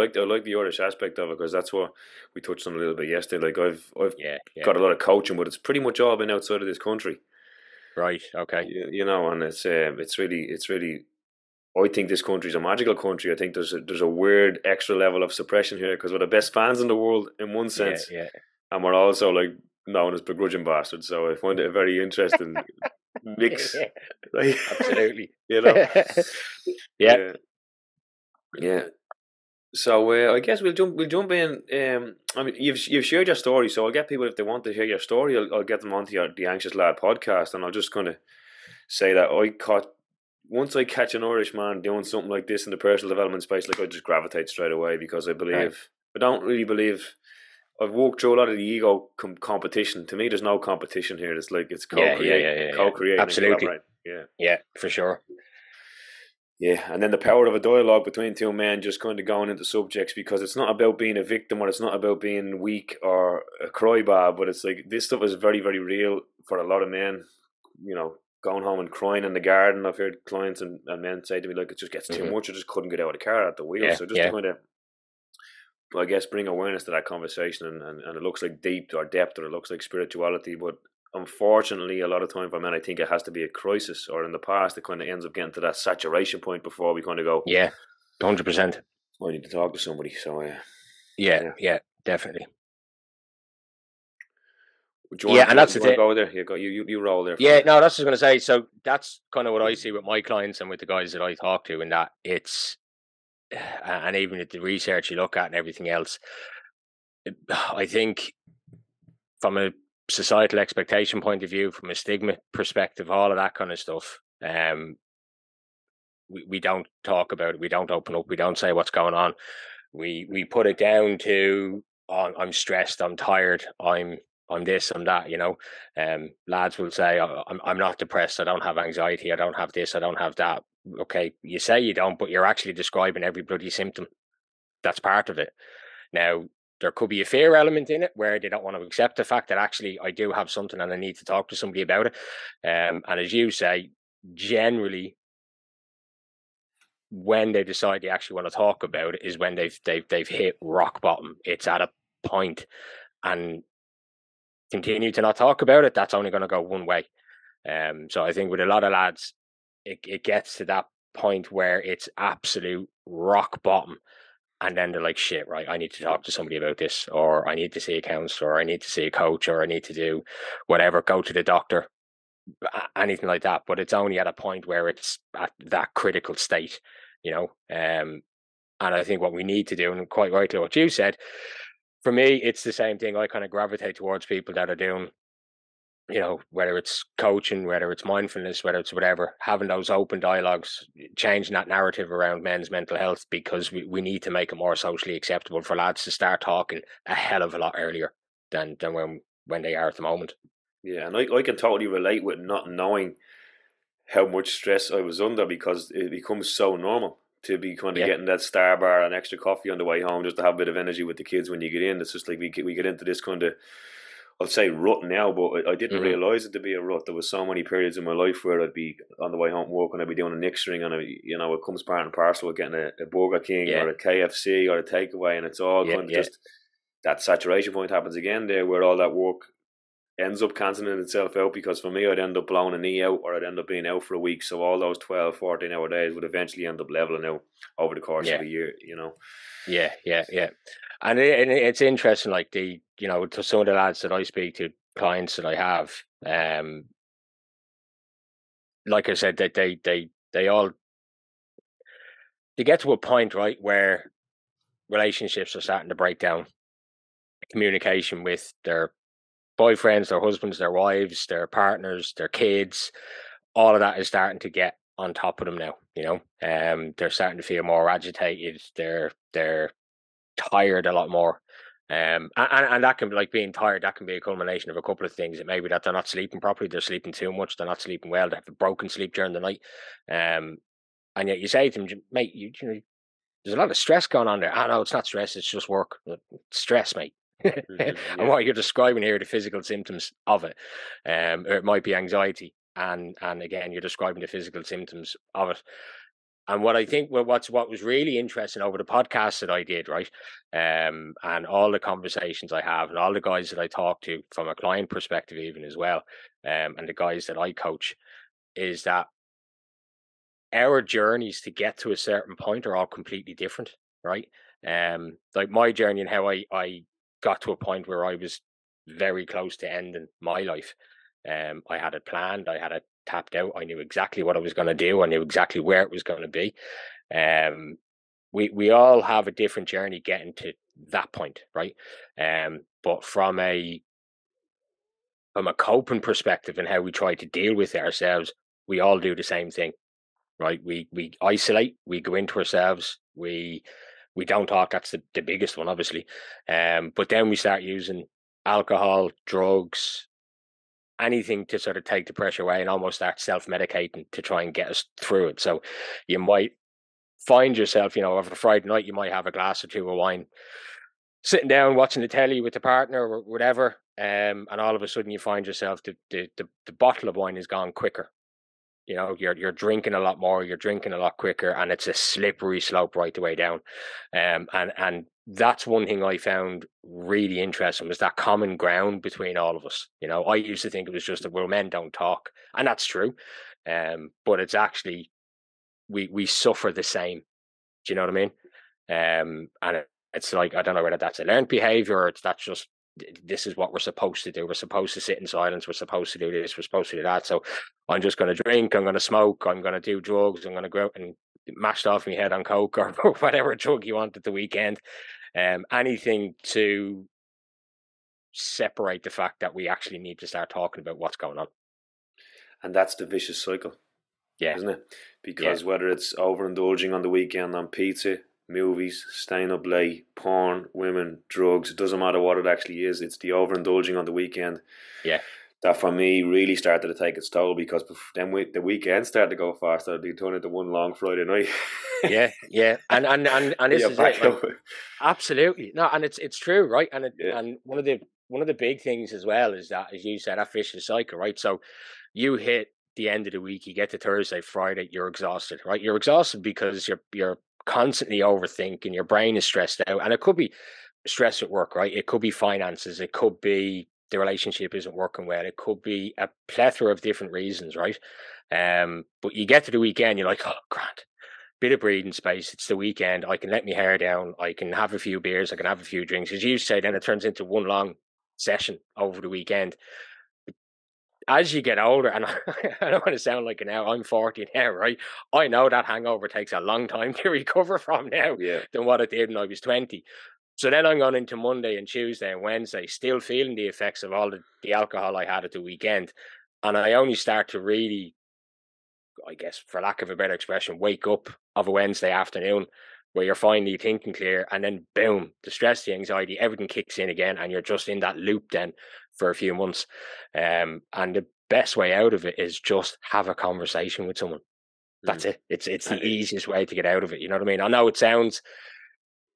like I like the Irish aspect of it because that's what we touched on a little bit yesterday. Like I've I've Yeah, yeah. got a lot of coaching, but it's pretty much all been outside of this country. Right. Okay. You, you know, and it's uh, it's really it's really. I think this country is a magical country. I think there's a, there's a weird extra level of suppression here because we're the best fans in the world in one sense, yeah. and we're also like known as begrudging bastards. So I find it a very interesting mix. Like, Absolutely. you know. yeah. Yeah. Yeah. So uh, I guess we'll jump. We'll jump in. Um, I mean, you've you've shared your story, so I'll get people if they want to hear your story. I'll, I'll get them onto your the Anxious Lad podcast, and I'll just kind of say that I caught once I catch an Irish man doing something like this in the personal development space, like I just gravitate straight away because I believe Right. I don't really believe. I've walked through a lot of the ego com- competition. To me, there's no competition here. It's like it's Yeah, yeah, yeah, yeah, co-create, Absolutely. Yeah. Yeah, for sure. Yeah, and then the power of a dialogue between two men just kind of going into subjects because it's not about being a victim or it's not about being weak or a crybabe, but it's like this stuff is very, very real for a lot of men. You know, going home and crying in the garden. I've heard clients and, and men say to me, like, it just gets too Mhm. much. I just couldn't get out of the car at the wheel. Yeah, so just yeah. kind of, I guess, bring awareness to that conversation and, and, and it looks like deep or depth or it looks like spirituality, but unfortunately, a lot of time for men, I think it has to be a crisis, or in the past, it kind of ends up getting to that saturation point before we kind of go, Yeah, hundred percent. I need to talk to somebody. So, uh, Yeah, Yeah. yeah, definitely. Yeah, and that's the thing. go there? You go, you, you, you roll there. Yeah, first. no, that's was going to say. So that's kind of what I see with my clients and with the guys that I talk to, and that it's, and even with the research you look at and everything else, I think from a societal expectation point of view, from a stigma perspective, all of that kind of stuff, um, we, we don't talk about it. We don't open up. We don't say what's going on. We we put it down to oh, I'm stressed. I'm tired. I'm I'm this. I'm that. You know, um, lads will say "Oh, I'm I'm not depressed. I don't have anxiety. I don't have this. I don't have that. Okay, you say you don't, but you're actually describing every bloody symptom. That's part of it. Now there could be a fear element in it where they don't want to accept the fact that actually I do have something and I need to talk to somebody about it. Um, and as you say, generally when they decide they actually want to talk about it is when they've they've they've hit rock bottom. It's at a point and continue to not talk about it, that's only going to go one way. Um, so I think with a lot of lads, it, it gets to that point where it's absolute rock bottom. And then they're like, shit, right, I need to talk to somebody about this, or I need to see a counselor, or I need to see a coach, or I need to do whatever, go to the doctor, anything like that. But it's only at a point where it's at that critical state, you know. Um, and I think what we need to do, and quite rightly what you said, for me, it's the same thing. I kind of gravitate towards people that are doing, you know, whether it's coaching, whether it's mindfulness, whether it's whatever, having those open dialogues, changing that narrative around men's mental health because we, we need to make it more socially acceptable for lads to start talking a hell of a lot earlier than than when when they are at the moment. Yeah, and I, I can totally relate with not knowing how much stress I was under because it becomes so normal to be kind of Yeah. getting that star bar and extra coffee on the way home just to have a bit of energy with the kids when you get in. It's just like we get, we get into this kind of, I'll say rut now, but I, I didn't Mhm. realize it to be a rut. There was so many periods in my life where I'd be on the way home from work and I'd be doing a nick string and I, you know it comes part and parcel with getting a, a Burger King Yeah. or a KFC or a takeaway, and it's all Yeah, kind of yeah. just that saturation point happens again there where all that work ends up cancelling itself out because for me I'd end up blowing a knee out or I'd end up being out for a week so all those 12 14 hour days would eventually end up leveling out over the course Yeah. of a year you know Yeah, yeah, yeah. And, it, and it's interesting, like the you know, to some of the lads that I speak to, clients that I have, um, like I said, that they they they all they get to a point right where relationships are starting to break down. Communication with their boyfriends, their husbands, their wives, their partners, their kids, all of that is starting to get on top of them now. You know, um, they're starting to feel more agitated. They're they're tired a lot more. Um, and, and that can be like being tired. That can be a culmination of a couple of things. It may be that they're not sleeping properly. They're sleeping too much. They're not sleeping well. They have a broken sleep during the night. Um, and yet you say to them, mate, you, you know, there's a lot of stress going on there. I know it's not stress. It's just work. Stress, mate. Mhm, and what you're describing here are the physical symptoms of it. Um, or it might be anxiety. And and again, you're describing the physical symptoms of it. And what I think well, what's what was really interesting over the podcast that I did, right, um, and all the conversations I have, and all the guys that I talk to from a client perspective, even as well, um, and the guys that I coach, is that our journeys to get to a certain point are all completely different, right? Um, like my journey and how I I got to a point where I was very close to ending my life. Um, I had it planned. I had it tapped out. I knew exactly what I was going to do. I knew exactly where it was going to be. Um, we we all have a different journey getting to that point, right? Um, but from a from a coping perspective and how we try to deal with ourselves, we all do the same thing, right? We we isolate, we go into ourselves, we we don't talk. That's the, the biggest one, obviously. Um, but then we start using alcohol, drugs, anything to sort of take the pressure away and almost start self medicating to try and get us through it. So you might find yourself, you know, over Friday night, you might have a glass or two of wine, sitting down watching the telly with the partner or whatever. Um, and all of a sudden you find yourself the, the, the, the bottle of wine is gone quicker. You know, you're you're drinking a lot more, you're drinking a lot quicker, and it's a slippery slope right the way down. Um, and and that's one thing I found really interesting was that common ground between all of us. You know, I used to think it was just that well, men don't talk, and that's true. Um, but it's actually we we suffer the same. Do you know what I mean? Um, and it, it's like I don't know whether that's a learned behavior or it's that's just this is what we're supposed to do. We're supposed to sit in silence. We're supposed to do this. We're supposed to do that. So I'm just going to drink. I'm going to smoke. I'm going to do drugs. I'm going to go and mashed off my head on coke or whatever drug you want at the weekend. Um, anything to separate the fact that we actually need to start talking about what's going on. And that's the vicious cycle. Yeah. Isn't it? Because yeah. whether it's overindulging on the weekend on pizza, movies, staying up late, porn, women, drugs, it doesn't matter what it actually is, it's the overindulging on the weekend. Yeah that for me really started to take its toll because then we, the weekend started to go faster. They turned into one long Friday night. yeah, yeah, and and and, and this yeah, is it. Like, absolutely no, and it's it's true, right? And it, yeah. and one of the one of the big things as well is that, as you said, that vicious cycle, right? So you hit the end of the week, you get to Thursday, Friday, you're exhausted, right? You're exhausted because you're you're constantly overthinking, your brain is stressed out, and it could be stress at work, right? It could be finances, it could be the relationship isn't working well. It could be a plethora of different reasons, right? Um, but you get to the weekend, you're like, oh, grant, bit of breathing space. It's the weekend. I can let my hair down. I can have a few beers. I can have a few drinks. As you say, then it turns into one long session over the weekend. As you get older, and I don't want to sound like it now, I'm 40 now, right? I know that hangover takes a long time to recover from now yeah. than what it did when I was 20. So then I'm going into Monday and Tuesday and Wednesday, still feeling the effects of all the, the alcohol I had at the weekend. And I only start to really, I guess, for lack of a better expression, wake up of a Wednesday afternoon where you're finally thinking clear and then boom, the stress, the anxiety, everything kicks in again and you're just in that loop then for a few months. Um, and the best way out of it is just have a conversation with someone. That's mm. it. It's it's the easiest way to get out of it. You know what I mean? I know it sounds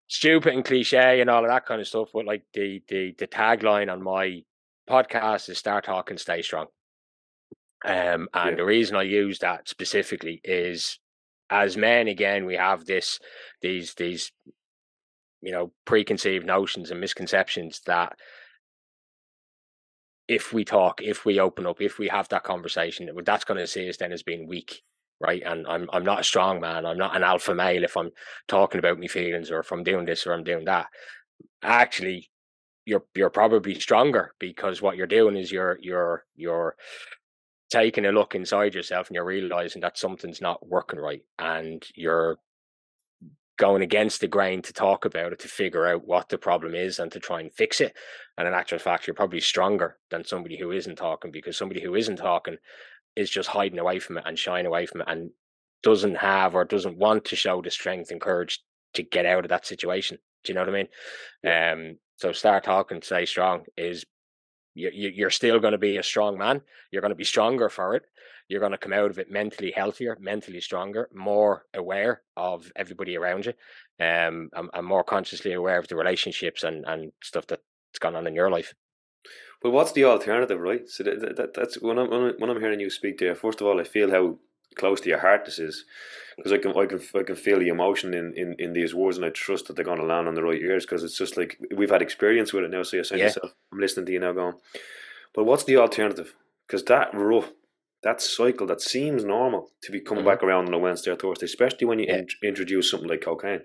stupid and cliche and all of that kind of stuff. But like the the the tagline on my podcast is "Start talking, stay strong." Um, and yeah. the reason I use that specifically is, as men, again, we have this these these you know preconceived notions and misconceptions that if we talk, if we open up, if we have that conversation, that's going to see us then as being weak right? And I'm I'm not a strong man. I'm not an alpha male if I'm talking about my feelings or if I'm doing this or I'm doing that. Actually, you're you're probably stronger because what you're doing is you're you're you're taking a look inside yourself and you're realizing that something's not working right and you're going against the grain to talk about it to figure out what the problem is and to try and fix it and in actual fact you're probably stronger than somebody who isn't talking because somebody who isn't talking is just hiding away from it and shying away from it and doesn't have or doesn't want to show the strength and courage to get out of that situation. Do you know what I mean? Yeah. Um, so start talking, stay strong is you, you, are still going to be a strong man. You're going to be stronger for it. You're going to come out of it mentally healthier, mentally stronger, more aware of everybody around you, um, and, and more consciously aware of the relationships and, and stuff that's gone on in your life. But what's the alternative, right? So that, that, that's when I'm when I'm hearing you speak there. First of all, I feel how close to your heart this is because I can I can I can feel the emotion in, in, in these words and I trust that they're going to land on the right ears because it's just like we've had experience with it now. So you're saying Yeah. yourself, I'm listening to you now going, but what's the alternative? Because that rough, that cycle that seems normal to be coming Mhm. back around on a Wednesday or Thursday, especially when you Yeah. in- introduce something like cocaine.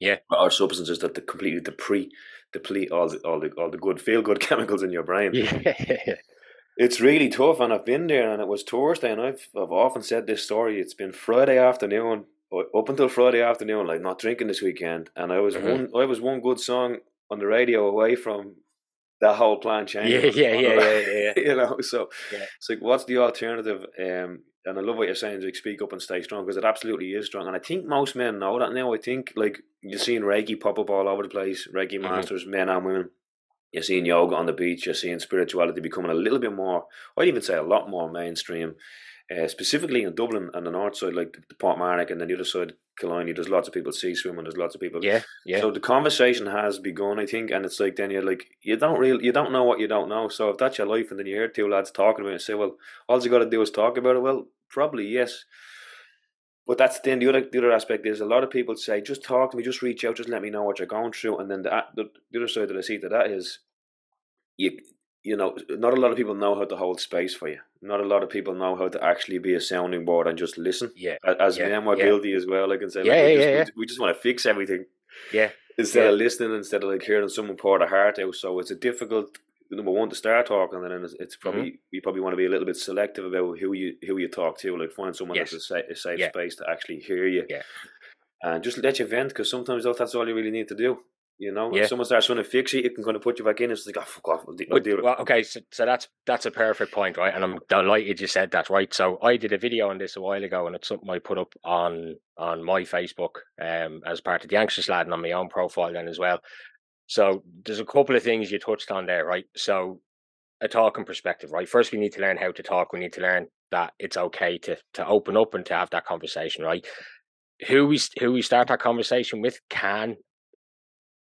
Yeah. or substances that completely deplete deplete all the all the all the good feel good chemicals in your brain. yeah, It's really tough, and I've been there, and it was Thursday, and I've I've often said this story. It's been Friday afternoon, up until Friday afternoon, like not drinking this weekend, and I was Mhm. one I was one good song on the radio away from that whole plan yeah, changing. yeah, yeah, yeah, yeah. you know, so Yeah. it's like, what's the alternative? Um, and I love what you're saying, like speak up and stay strong because it absolutely is strong. And I think most men know that now. I think like you're seeing Reiki pop up all over the place, Reiki Mhm. masters, men and women. You're seeing yoga on the beach. You're seeing spirituality becoming a little bit more. I'd even say a lot more mainstream. Uh, specifically in Dublin and the north side, like the Portmarnock, and then the other side, Killiney, there's lots of people sea swimming. There's lots of people Yeah, yeah. so the conversation has begun, I think, and it's like then you're like you don't really you don't know what you don't know. So if that's your life, and then you hear two lads talking about it, and say, well, all you got to do is talk about it. Well, probably yes, but that's then the other the other aspect is a lot of people say just talk to me, just reach out, just let me know what you're going through, and then the the, the other side that I see to that is you you know not a lot of people know how to hold space for you. Not a lot of people know how to actually be a sounding board and just listen. yeah, As Yeah, men, we're yeah. guilty as well. I can say, like, Yeah, we, yeah, just, yeah, we yeah. ju- we just want to fix everything yeah, instead Yeah. of listening, instead of like hearing someone pour their heart out. So it's a difficult number one to start talking, and then it's, it's Mm-hmm. probably you probably want to be a little bit selective about who you who you talk to. Like find someone Yes. that's a safe, a safe Yeah. space to actually hear you, Yeah. and just let you vent because sometimes that's all you really need to do. You know, Yeah. if someone starts trying to fix you, it can kind of put you back in. It's like, oh, fuck off, I'll, I'll deal with well, okay, so, so that's that's a perfect point, right? And I'm delighted you said that, right? So I did a video on this a while ago, and it's something I put up on on my Facebook um, as part of the Anxious Lad and on my own profile then as well. So there's a couple of things you touched on there, right? So a talking perspective, right? First, we need to learn how to talk. We need to learn that it's okay to to open up and to have that conversation, right? Who we who we start that conversation with can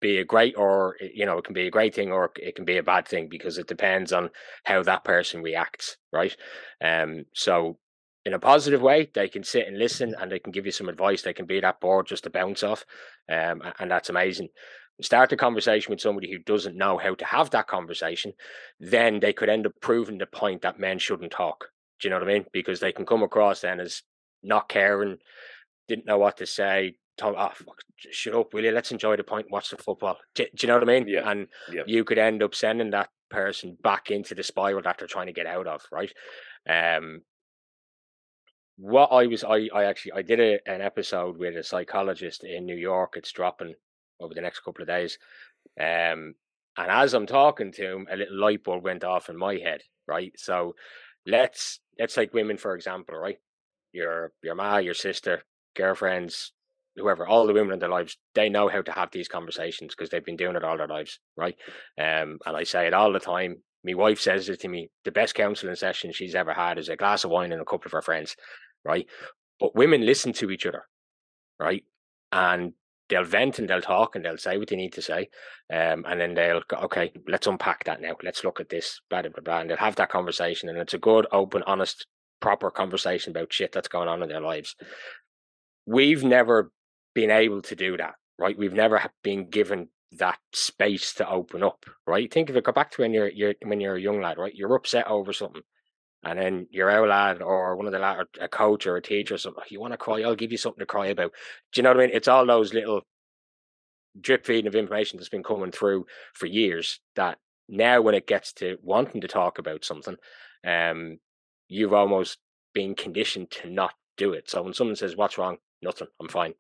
be a great or you know it can be a great thing or it can be a bad thing because it depends on how that person reacts right? Um so in a positive way they can sit and listen and they can give you some advice. They can be that board just to bounce off um and that's amazing. Start a conversation with somebody who doesn't know how to have that conversation then they could end up proving the point that men shouldn't talk. Do you know what i mean? Because they can come across then as not caring didn't know what to say told, oh, fuck, shut up, will you? Let's enjoy the point and watch the football. Do, do you know what I mean? Yeah, And yeah. you could end up sending that person back into the spiral that they're trying to get out of, right? Um, what I was, I, I actually, I did a, an episode with a psychologist in New York. It's dropping over the next couple of days. Um, and as I'm talking to him, a little light bulb went off in my head, right? So let's let's take women for example, right? Your your ma, your sister, girlfriends, whoever, all the women in their lives, they know how to have these conversations because they've been doing it all their lives, right? Um, and I say it all the time. My wife says it to me. The best counselling session she's ever had is a glass of wine and a couple of her friends, right? But women listen to each other, right? And they'll vent and they'll talk and they'll say what they need to say. Um, and then they'll go, okay, let's unpack that now. Let's look at this, blah, blah, blah. And they'll have that conversation. And it's a good, open, honest, proper conversation about shit that's going on in their lives. We've never been able to do that, right? We've never been given that space to open up, right? Think of it, go back to when you're, you're when you're a young lad, right? You're upset over something. And then your old lad or one of the lad, a coach or a teacher or something, you want to cry, I'll give you something to cry about. Do you know what I mean? It's all those little drip feeding of information that's been coming through for years that now when it gets to wanting to talk about something, um, you've almost been conditioned to not do it. So when someone says, What's wrong? Nothing, I'm fine.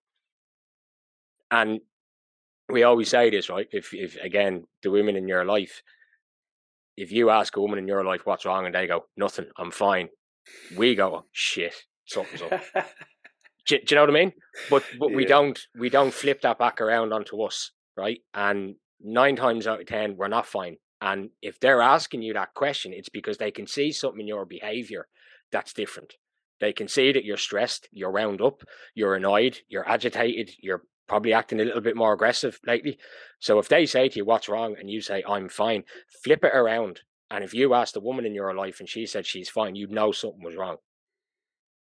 And we always say this, right? If if again the women in your life, if you ask a woman in your life what's wrong and they go, Nothing, I'm fine, we go, oh, Shit, something's up. do, do you know what I mean? But but we don't we don't flip that back around onto us, right? And nine times out of ten, we're not fine. And if they're asking you that question, it's because they can see something in your behavior that's different. They can see that you're stressed, you're wound up, you're annoyed, you're agitated, you're probably acting a little bit more aggressive lately. So if they say to you, What's wrong? and you say, I'm fine, flip it around. And if you asked a woman in your life and she said she's fine, you'd know something was wrong.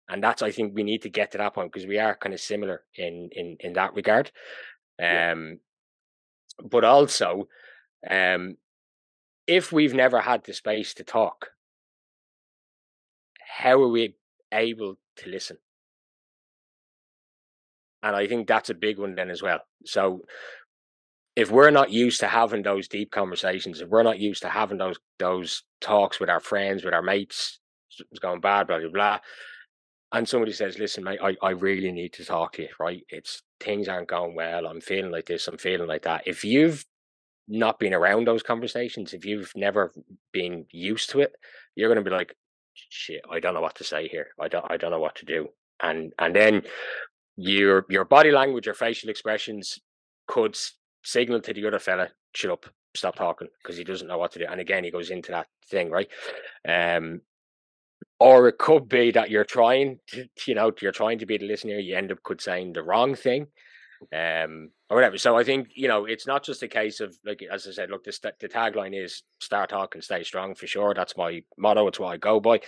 and that's I think we need to get to that point because we are kind of similar in in in that regard. Um, but also, um, if we've never had the space to talk, how are we able to listen? And I think that's a big one then as well. So if we're not used to having those deep conversations, if we're not used to having those those talks with our friends, with our mates, it's going bad, blah blah blah. And somebody says, "Listen, mate, I, I really need to talk to you. Right? It's things aren't going well. I'm feeling like this. I'm feeling like that." If you've not been around those conversations, if you've never been used to it, you're going to be like, "Shit, I don't know what to say here. I don't I don't know what to do." And and then your your body language, your facial expressions could signal to the other fella, shut up, stop talking, because he doesn't know what to do. And again, he goes into that thing, right? Um, or it could be that you're trying to, you know, you're trying to be the listener, you end up could saying the wrong thing. Um, or whatever. So I think, you know, it's not just a case of like as I said, look, this the tagline is start talking, stay strong for sure. That's my motto, it's what I go by.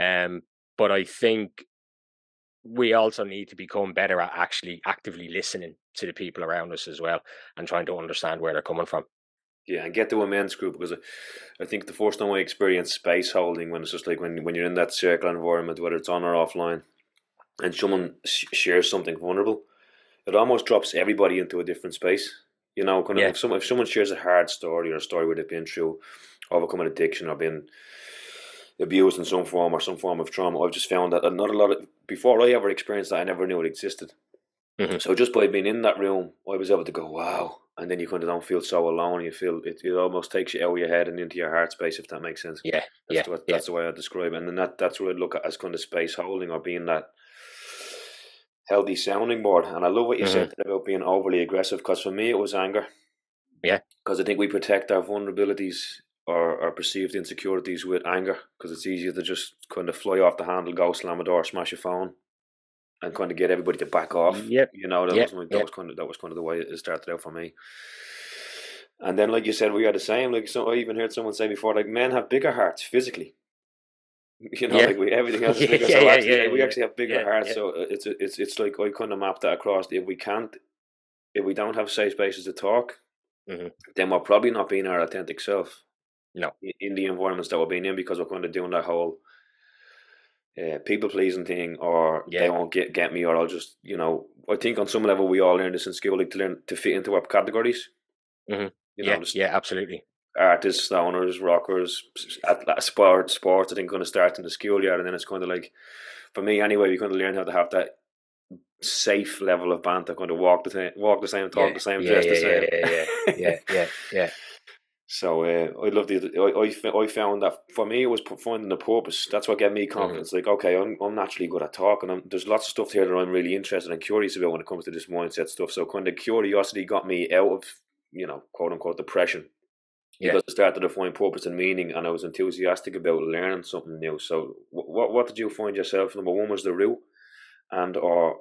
Um, but I think we also need to become better at actually actively listening to the people around us as well and trying to understand where they're coming from. Yeah, and get to a men's group because uh, I think the first time I experienced space holding when it's just like when when you're in that circle environment, whether it's on or offline, and someone shares something vulnerable, it almost drops everybody into a different space. You know, kind of yeah. if, some, if someone shares a hard story or a story where they've been through overcoming addiction or been abused in some form or some form of trauma, I've just found that not a lot of before I ever experienced that, I never knew it existed. Mm-hmm. So just by being in that room, I was able to go, wow. And then you kind of don't feel so alone. You feel it, it almost takes you out of your head and into your heart space, if that makes sense. Yeah. That's, yeah, what, that's yeah. the way I describe it. And then that, that's what I look at as kind of space holding or being that healthy sounding board. And I love what you mm-hmm. said about being overly aggressive because for me, it was anger. Yeah. Because I think we protect our vulnerabilities or, or perceived insecurities with anger because it's easier to just kind of fly off the handle, go slam a door, smash a phone, and kind of get everybody to back off. Yep. You know, that yep. was my, that yep. was kind of that was kind of the way it started out for me. And then, like you said, we are the same. Like so, I even heard someone say before, like men have bigger hearts physically. You know, yeah. like we everything else is bigger. yeah, so yeah, actually, we actually have bigger hearts. So uh, it's it's it's like I kind of map that across. If we can't, if we don't have safe spaces to talk, mm-hmm. then we're probably not being our authentic self. No, in the environments that we're being in because we're kind of doing that whole uh, people pleasing thing, or yeah. they won't get get me, or I'll just you know. I think on some level we all learn this in school, like to learn to fit into our categories. Mm-hmm. You know, yeah, yeah, absolutely. Artists, stoners, rockers, at, sport, sports. I think going to start in the schoolyard, and then it's kind of like, for me anyway, we kind of learn how to have that safe level of banter, kind of walk the same, walk the same, talk yeah, the same, yeah, dress yeah, the same. Yeah, yeah, yeah, yeah, yeah. So uh, I love the. I, I, I found that for me it was finding the purpose. That's what gave me mm-hmm. confidence. Mm-hmm. Like okay, I'm I'm naturally good at talking. I'm, there's lots of stuff here that I'm really interested and curious about when it comes to this mindset stuff. So kind of curiosity got me out of you know quote unquote depression. Yeah. Because I started to find purpose and meaning, and I was enthusiastic about learning something new. So, what what did you find yourself? Number one was the root, and or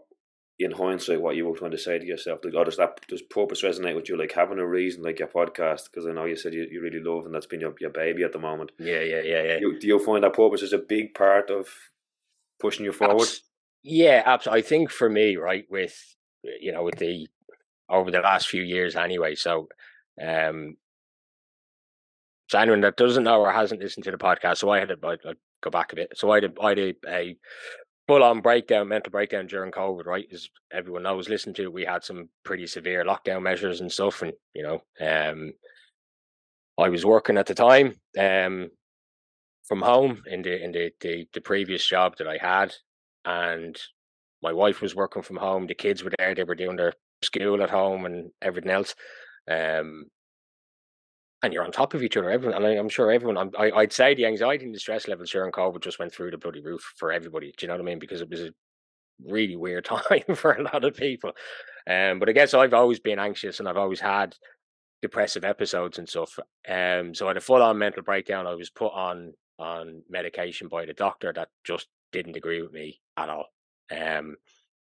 in hindsight what you were trying to say to yourself? Like, or does that does purpose resonate with you? Like having a reason, like your podcast, because I know you said you, you really love and that's been your, your baby at the moment. Yeah, yeah, yeah, yeah. You, do you find that purpose is a big part of pushing you forward? Abs- yeah, absolutely. I think for me, right, with you know, with the over the last few years, anyway. So, um, so anyone that doesn't know or hasn't listened to the podcast, so I had to I'd go back a bit. So I did I did a full on breakdown, mental breakdown during COVID, right? As everyone knows, listen to, we had some pretty severe lockdown measures and stuff. And, you know, um, I was working at the time um, from home in the in the, the, the previous job that I had, and my wife was working from home. The kids were there; they were doing their school at home and everything else. Um, and you're on top of each other. Everyone, and I'm sure everyone. I'm, I, would say the anxiety and the stress levels during COVID just went through the bloody roof for everybody. Do you know what I mean? Because it was a really weird time for a lot of people. Um, but I guess I've always been anxious, and I've always had depressive episodes and stuff. Um, so I had a full on mental breakdown. I was put on on medication by the doctor that just didn't agree with me at all. Um,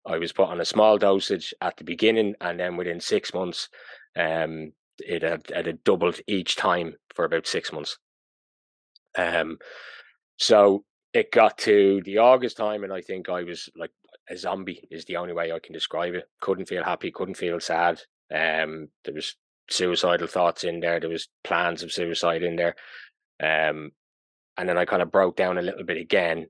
I was put on a small dosage at the beginning, and then within six months, um, it had, it had doubled each time for about six months. Um, so it got to the August time, and I think I was like a zombie. Is the only way I can describe it. Couldn't feel happy. Couldn't feel sad. Um, there was suicidal thoughts in there. There was plans of suicide in there. Um, and then I kind of broke down a little bit again.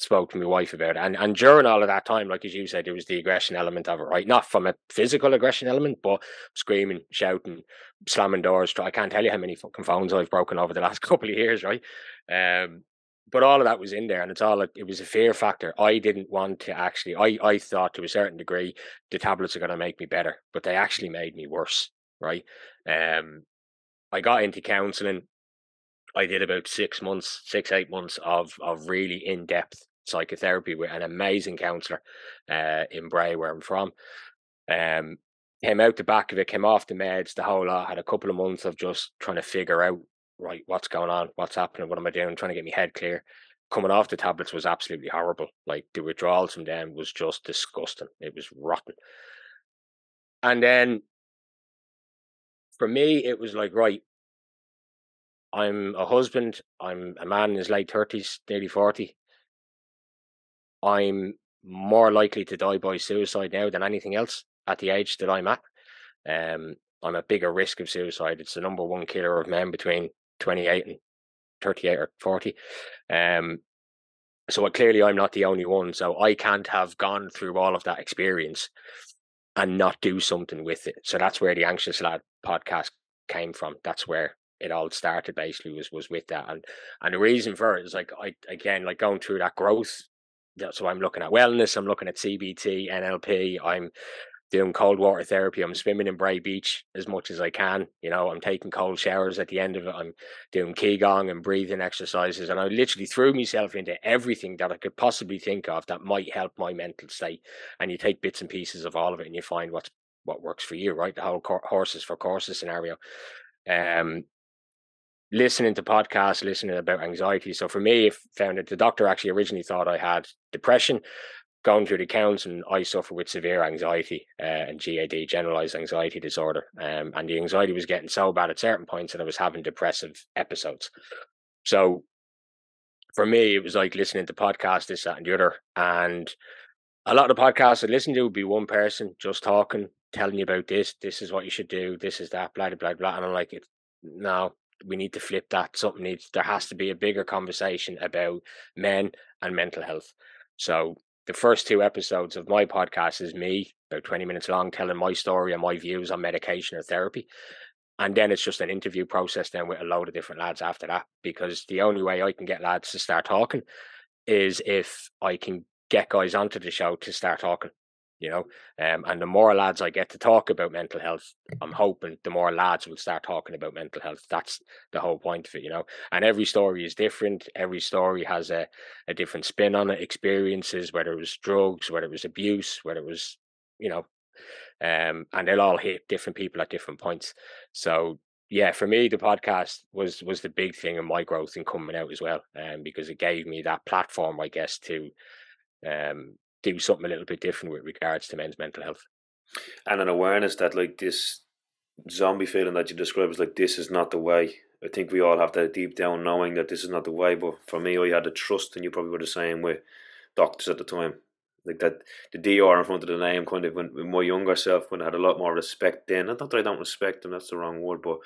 Spoke to my wife about it, and and during all of that time, like as you said, there was the aggression element of it, right? Not from a physical aggression element, but screaming, shouting, slamming doors. I can't tell you how many fucking phones I've broken over the last couple of years, right? Um, but all of that was in there and it's all it was a fear factor i didn't want to actually i i thought to a certain degree the tablets are going to make me better but they actually made me worse right um i got into counseling i did about six months six eight months of of really in-depth psychotherapy with an amazing counselor uh in bray where i'm from um came out the back of it came off the meds the whole lot had a couple of months of just trying to figure out right, what's going on? What's happening? What am I doing? Trying to get my head clear. Coming off the tablets was absolutely horrible. Like the withdrawals from them was just disgusting. It was rotten. And then for me, it was like, right, I'm a husband. I'm a man in his late 30s, nearly 40. I'm more likely to die by suicide now than anything else at the age that I'm at. Um, I'm a bigger risk of suicide. It's the number one killer of men between 28 and 38 or 40. Um, so clearly, I'm not the only one. So I can't have gone through all of that experience and not do something with it. So that's where the Anxious Lad podcast came from. That's where it all started. Basically, was was with that, and and the reason for it is like I again like going through that growth. So I'm looking at wellness. I'm looking at CBT, NLP. I'm doing cold water therapy. I'm swimming in Bray Beach as much as I can. You know, I'm taking cold showers at the end of it. I'm doing Qigong and breathing exercises. And I literally threw myself into everything that I could possibly think of that might help my mental state. And you take bits and pieces of all of it and you find what's what works for you, right? The whole horses for courses scenario. Um, listening to podcasts, listening about anxiety. So for me, I found that the doctor actually originally thought I had depression going through the counts, and I suffer with severe anxiety uh, and GAD, generalized anxiety disorder. Um, and the anxiety was getting so bad at certain points that I was having depressive episodes. So for me, it was like listening to podcasts, this, that, and the other. And a lot of the podcasts I listen to would be one person just talking, telling you about this, this is what you should do, this is that, blah, blah, blah, blah. And I'm like, no, we need to flip that. Something needs, there has to be a bigger conversation about men and mental health. So the first two episodes of my podcast is me, about 20 minutes long, telling my story and my views on medication or therapy. And then it's just an interview process then with a load of different lads after that. Because the only way I can get lads to start talking is if I can get guys onto the show to start talking you know. Um, and the more lads I get to talk about mental health, I'm hoping the more lads will start talking about mental health. That's the whole point of it, you know. And every story is different. Every story has a, a different spin on it, experiences, whether it was drugs, whether it was abuse, whether it was, you know, um, and they'll all hit different people at different points. So yeah, for me, the podcast was was the big thing in my growth in coming out as well, um, because it gave me that platform, I guess, to um do something a little bit different with regards to men's mental health. And an awareness that like this zombie feeling that you describe is like this is not the way. I think we all have that deep down knowing that this is not the way. But for me, I had the trust, and you probably were the same with doctors at the time. Like that, the DR in front of the name, kind of when, my younger self, when I had a lot more respect then. Not that I don't respect them, that's the wrong word, but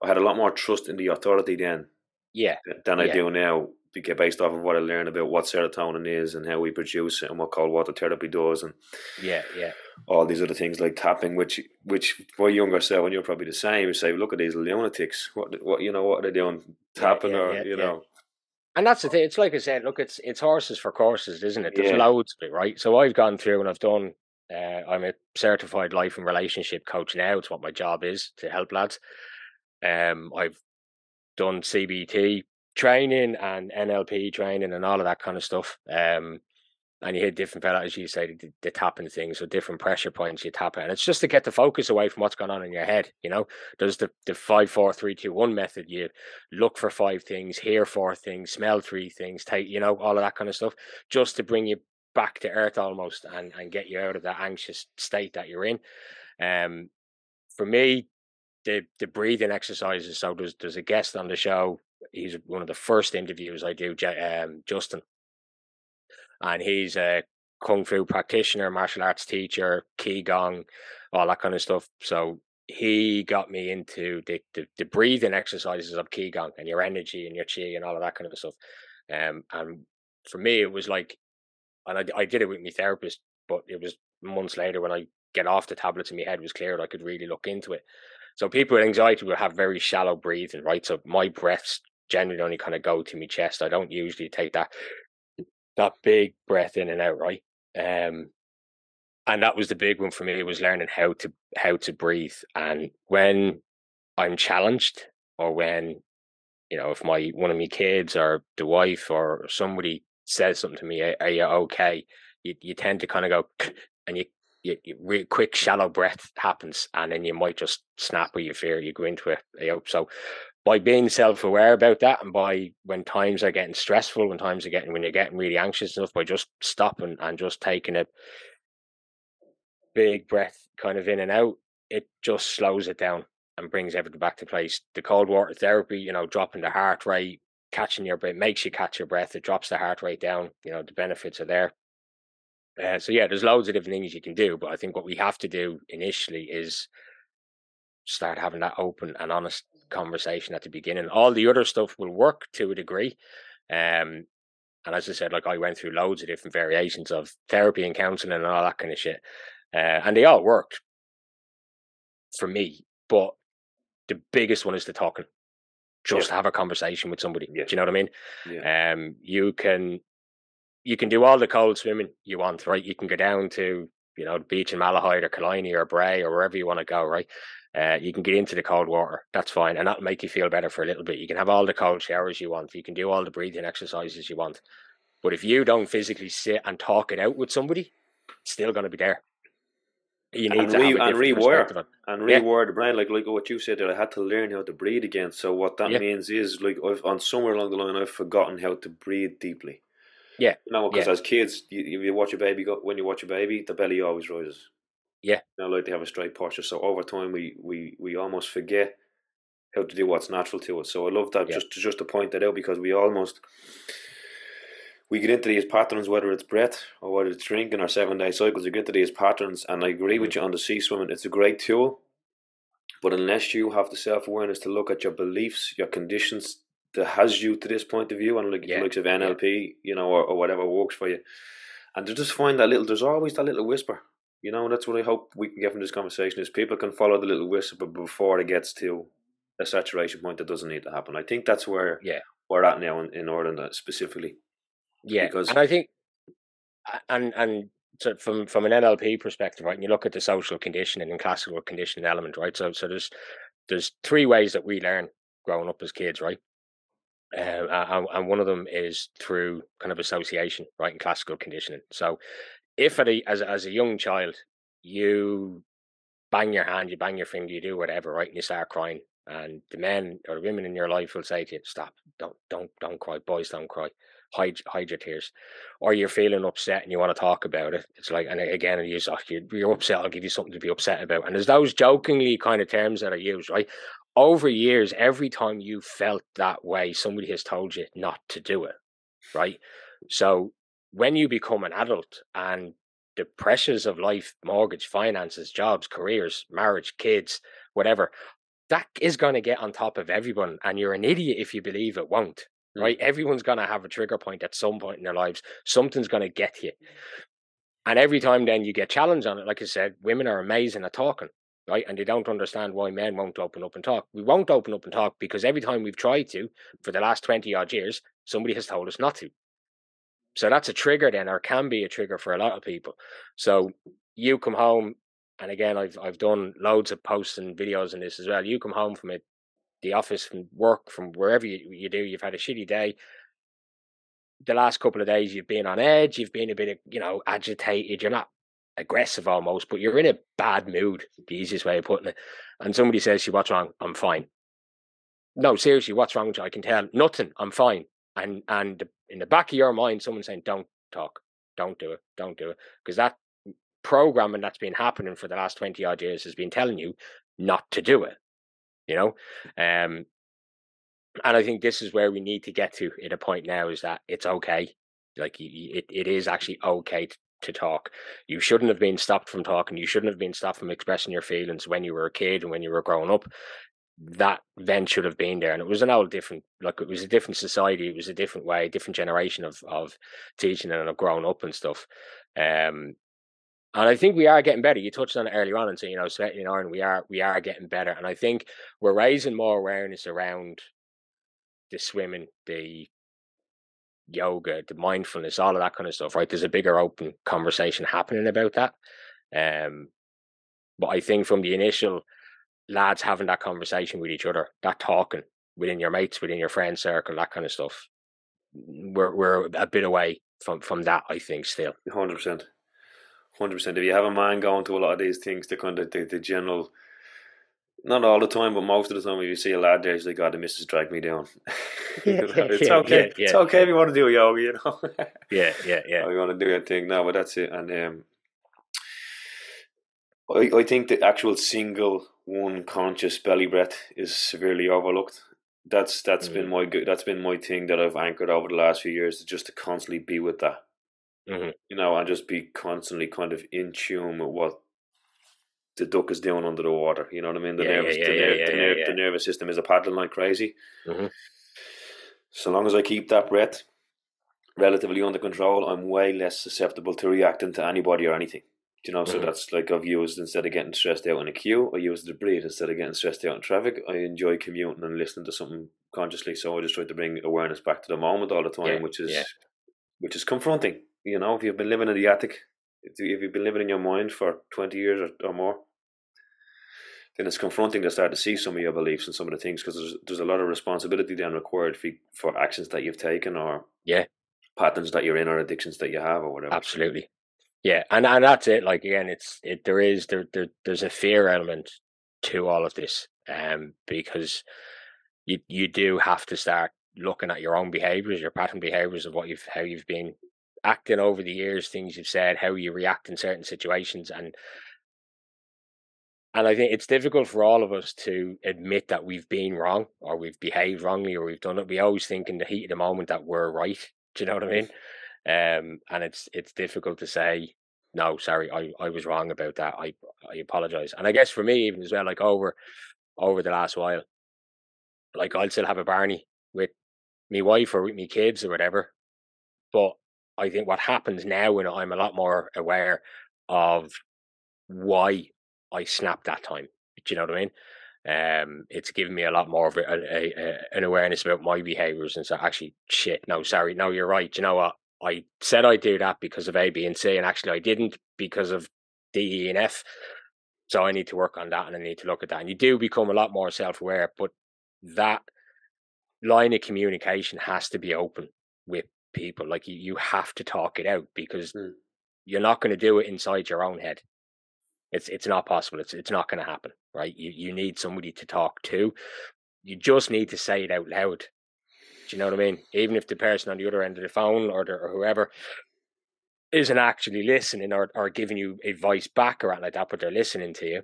I had a lot more trust in the authority then. Yeah. Than I yeah. do now based off of what I learned about what serotonin is and how we produce it and what cold water therapy does and yeah, yeah, all these other things like tapping, which which my younger self and you're probably the same. You say, look at these lunatics. What what you know what are they doing? Tapping yeah, yeah, or yeah, you know. And that's the thing. It's like I said. Look, it's it's horses for courses, isn't it? There's loads of it, right? So I've gone through and I've done. Uh, I'm a certified life and relationship coach now. It's what my job is to help lads. Um, I've done CBT training and NLP training and all of that kind of stuff. Um, and you hit different as you say, the, the tapping things or different pressure points you tap it. And it's just to get the focus away from what's going on in your head. You know, there's the, the five, four, three, two, one method. You look for five things, hear four things, smell three things, take, you know, all of that kind of stuff, just to bring you back to earth almost and, and get you out of that anxious state that you're in. Um, for me, the the breathing exercises. So there's there's a guest on the show he's one of the first interviews I do, um, Justin. and he's a kung fu practitioner, martial arts teacher, qigong, all that kind of stuff. So he got me into the, the, the breathing exercises of qigong and your energy and your chi and all of that kind of stuff. Um, and for me, it was like, and I, I did it with my therapist, but it was months later when I get off the tablets and my head was cleared, I could really look into it. So people with anxiety will have very shallow breathing, right? So my breaths generally only kind of go to my chest. I don't usually take that that big breath in and out, right? Um, and that was the big one for me It was learning how to how to breathe. And when I'm challenged, or when you know, if my one of my kids or the wife or somebody says something to me, "Are, are you okay?" You you tend to kind of go, and you you, you real quick shallow breath happens, and then you might just snap with your fear. You go into it. You know, so by being self-aware about that and by when times are getting stressful when times are getting when you're getting really anxious enough by just stopping and just taking a big breath kind of in and out it just slows it down and brings everything back to place. The cold water therapy you know dropping the heart rate catching your breath makes you catch your breath it drops the heart rate down you know the benefits are there. Uh, so yeah there's loads of different things you can do but i think what we have to do initially is start having that open and honest conversation at the beginning. All the other stuff will work to a degree. Um, and as I said, like I went through loads of different variations of therapy and counseling and all that kind of shit. Uh, and they all worked for me. But the biggest one is the talking. Just yeah. have a conversation with somebody. Yeah. Do you know what I mean? Yeah. Um, you can you can do all the cold swimming you want, right? You can go down to you know the beach in Malahide or Killiney or Bray or wherever you want to go, right? Uh, you can get into the cold water. That's fine, and that'll make you feel better for a little bit. You can have all the cold showers you want. You can do all the breathing exercises you want. But if you don't physically sit and talk it out with somebody, it's still going to be there. You need and to re- and rewire and rewire yeah. the brain, like like what you said there. I had to learn how to breathe again. So what that yeah. means is, like, I've on somewhere along the line, I've forgotten how to breathe deeply. Yeah, you know, because yeah. as kids, you, you watch a baby go when you watch a baby, the belly always rises. Yeah. Now like to have a straight posture. So over time we we we almost forget how to do what's natural to us. So I love that yeah. just to just to point that out because we almost we get into these patterns, whether it's breath or whether it's drinking or seven day cycles, we get into these patterns and I agree mm-hmm. with you on the sea swimming, it's a great tool. But unless you have the self awareness to look at your beliefs, your conditions that has you to this point of view and like yeah. looks of NLP, yeah. you know, or, or whatever works for you. And to just find that little there's always that little whisper you know, that's what I hope we can get from this conversation is people can follow the little whisper before it gets to a saturation point that doesn't need to happen. I think that's where yeah we're at now in, in Ireland uh, specifically. Yeah, because and I think and and so from from an NLP perspective, right? And you look at the social conditioning and classical conditioning element, right? So so there's there's three ways that we learn growing up as kids, right? Uh, and, one of them is through kind of association, right, in classical conditioning. So if at a, as as a young child you bang your hand, you bang your finger, you do whatever, right, and you start crying, and the men or the women in your life will say to you, "Stop! Don't don't don't cry, boys, don't cry." Hide, hide your tears, or you're feeling upset and you want to talk about it. It's like, and again, you oh, you're upset. I'll give you something to be upset about. And there's those jokingly kind of terms that are used, right? Over years, every time you felt that way, somebody has told you not to do it, right? So when you become an adult and the pressures of life, mortgage, finances, jobs, careers, marriage, kids, whatever, that is going to get on top of everyone. And you're an idiot if you believe it won't, mm. right? Everyone's going to have a trigger point at some point in their lives. Something's going to get you. And every time then you get challenged on it, like I said, women are amazing at talking, right? And they don't understand why men won't open up and talk. We won't open up and talk because every time we've tried to for the last 20 odd years, somebody has told us not to. So that's a trigger then, or can be a trigger for a lot of people. So you come home, and again, I've I've done loads of posts and videos on this as well. You come home from it, the office, from work, from wherever you, you do, you've had a shitty day. The last couple of days, you've been on edge. You've been a bit, you know, agitated. You're not aggressive almost, but you're in a bad mood. The easiest way of putting it. And somebody says to you, "What's wrong?" I'm fine. No, seriously, what's wrong with you? I can tell nothing. I'm fine and and in the back of your mind, someone saying, "Don't talk, don't do it, don't do it," because that programming that's been happening for the last twenty odd years has been telling you not to do it. You know, um, and I think this is where we need to get to at a point now is that it's okay Like it, it is actually okay to, to talk. You shouldn't have been stopped from talking. You shouldn't have been stopped from expressing your feelings when you were a kid and when you were growing up. That then should have been there, and it was an old different. Like it was a different society. It was a different way, different generation of of teaching and of growing up and stuff. Um, and I think we are getting better. You touched on it earlier on and saying, you know, especially in Ireland, we are we are getting better. And I think we're raising more awareness around the swimming, the yoga, the mindfulness, all of that kind of stuff, right? There's a bigger open conversation happening about that. Um, but I think from the initial lads having that conversation with each other, that talking within your mates, within your friend circle, that kind of stuff, we're we're a bit away from from that. I think still. Hundred percent, hundred percent. If you have a man going to a lot of these things, the kind of the, the general not all the time, but most of the time, when you see a lad there, he's like, "God, the missus dragged me down." Yeah, it's okay. Yeah, it's okay if you want to do yoga, you know. yeah, yeah, yeah. Or you want to do your thing, no, but that's it. And um, I, I think the actual single one conscious belly breath is severely overlooked. That's that's mm. been my that's been my thing that I've anchored over the last few years, just to constantly be with that. Mm-hmm. You know, and just be constantly kind of in tune with what the duck is doing under the water. You know what I mean? The, nervous, the, yeah, the, the, nervous system is a paddling like crazy. Mm-hmm. So long as I keep that breath relatively under control, I'm way less susceptible to reacting to anybody or anything. You know, mm-hmm. so that's like I've used instead of getting stressed out in a queue, I use the breathe instead of getting stressed out in traffic. I enjoy commuting and listening to something consciously. So I just try to bring awareness back to the moment all the time, which is which is confronting. You know, if you've been living in the attic, if you've been living in your mind for twenty years or, or more, then it's confronting to start to see some of your beliefs and some of the things because there's there's a lot of responsibility then required for for actions that you've taken or yeah patterns that you're in or addictions that you have or whatever. Absolutely, yeah, and and that's it. Like again, it's it there is there, there there's a fear element to all of this, um, because you you do have to start looking at your own behaviors, your pattern behaviors of what you've how you've been acting over the years, things you've said, how you react in certain situations, and and I think it's difficult for all of us to admit that we've been wrong or we've behaved wrongly or we've done it. We always think in the heat of the moment that we're right. Do you know what I mean? Um, and it's it's difficult to say, no, sorry, I, I was wrong about that. I I apologize. And I guess for me even as well, like over over the last while, like I'll still have a Barney with me wife or with me kids or whatever. But I think what happens now when I'm a lot more aware of why I snapped that time. Do you know what I mean? Um, it's given me a lot more of a, a, a, an awareness about my behaviors and so actually shit. No, sorry, no, you're right. Do you know what? I said I'd do that because of A, B, and C, and actually I didn't because of D, E, and F. So I need to work on that and I need to look at that. And you do become a lot more self aware, but that line of communication has to be open with people. Like you, you have to talk it out because mm. you're not going to do it inside your own head. It's it's not possible. It's it's not going to happen, right? You you need somebody to talk to. You just need to say it out loud. Do you know what I mean? Even if the person on the other end of the phone or the, or whoever isn't actually listening or, or giving you advice back or anything like that, but they're listening to you,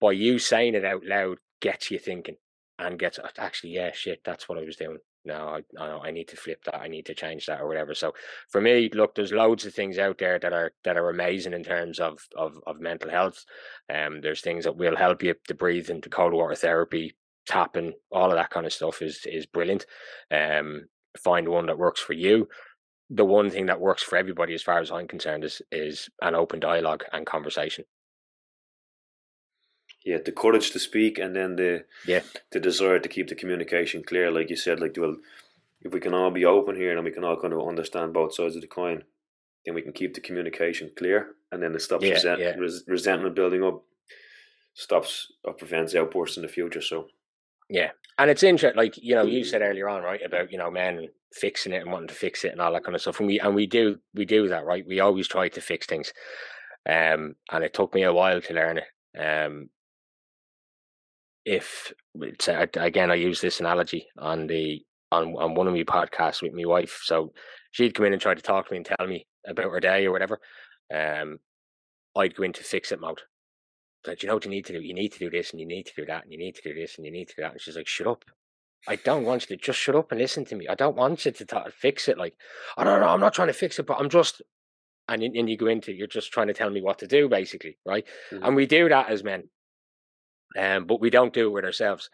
by you saying it out loud gets you thinking and gets actually, yeah, shit, that's what I was doing no, I, I need to flip that. I need to change that or whatever. So for me, look, there's loads of things out there that are that are amazing in terms of of, of mental health. Um, there's things that will help you to breathe into cold water therapy, tapping, all of that kind of stuff is is brilliant. Um, find one that works for you. The one thing that works for everybody, as far as I'm concerned, is is an open dialogue and conversation yeah, the courage to speak, and then the yeah the desire to keep the communication clear. Like you said, like well, if we can all be open here and we can all kind of understand both sides of the coin, then we can keep the communication clear, and then it stops yeah, resent- yeah. res- resentment building up, stops or prevents outbursts in the future. So yeah, and it's interesting. Like you know, you said earlier on, right, about you know men fixing it and wanting to fix it and all that kind of stuff, and we and we do we do that, right? We always try to fix things, um, and it took me a while to learn it. Um, if it's, again I use this analogy on the on on one of my podcasts with my wife. So she'd come in and try to talk to me and tell me about her day or whatever. Um, I'd go into fix it mode. Like, you know what you need to do? You need to do this and you need to do that and you need to do this and you need to do that. And she's like, shut up. I don't want you to just shut up and listen to me. I don't want you to t- fix it. Like, I don't know, I'm not trying to fix it, but I'm just, and, and you go into, you're just trying to tell me what to do, basically, right? Mm-hmm. And we do that as men, um, but we don't do it with ourselves.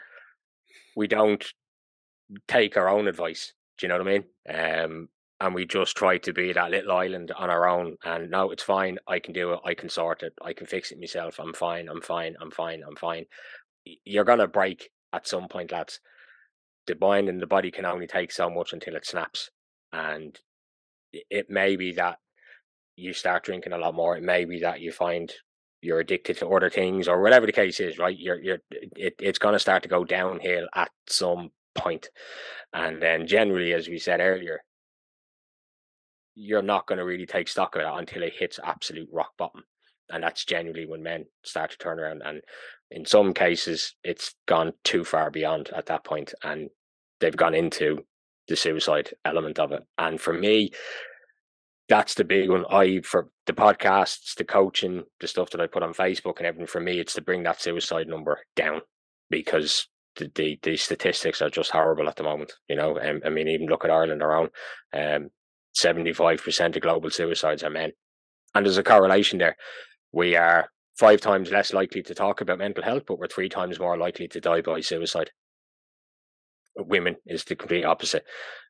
We don't take our own advice. Do you know what I mean? Um, and we just try to be that little island on our own. And no, it's fine. I can do it. I can sort it. I can fix it myself. I'm fine. I'm fine. I'm fine. I'm fine. You're gonna break at some point, lads. The mind and the body can only take so much until it snaps. And it may be that you start drinking a lot more. It may be that you find you're addicted to other things or whatever the case is, right? You're you're it, it's gonna start to go downhill at some point. And then generally, as we said earlier, you're not going to really take stock of it until it hits absolute rock bottom. And that's generally when men start to turn around. And in some cases, it's gone too far beyond at that point, and they've gone into the suicide element of it. And for me, that's the big one. I for the podcasts, the coaching, the stuff that I put on Facebook and everything. For me, it's to bring that suicide number down because the the, the statistics are just horrible at the moment. You know, um, I mean, even look at Ireland around. Um, 75% of global suicides are men. And there's a correlation there. We are five times less likely to talk about mental health, but we're three times more likely to die by suicide. Women is the complete opposite.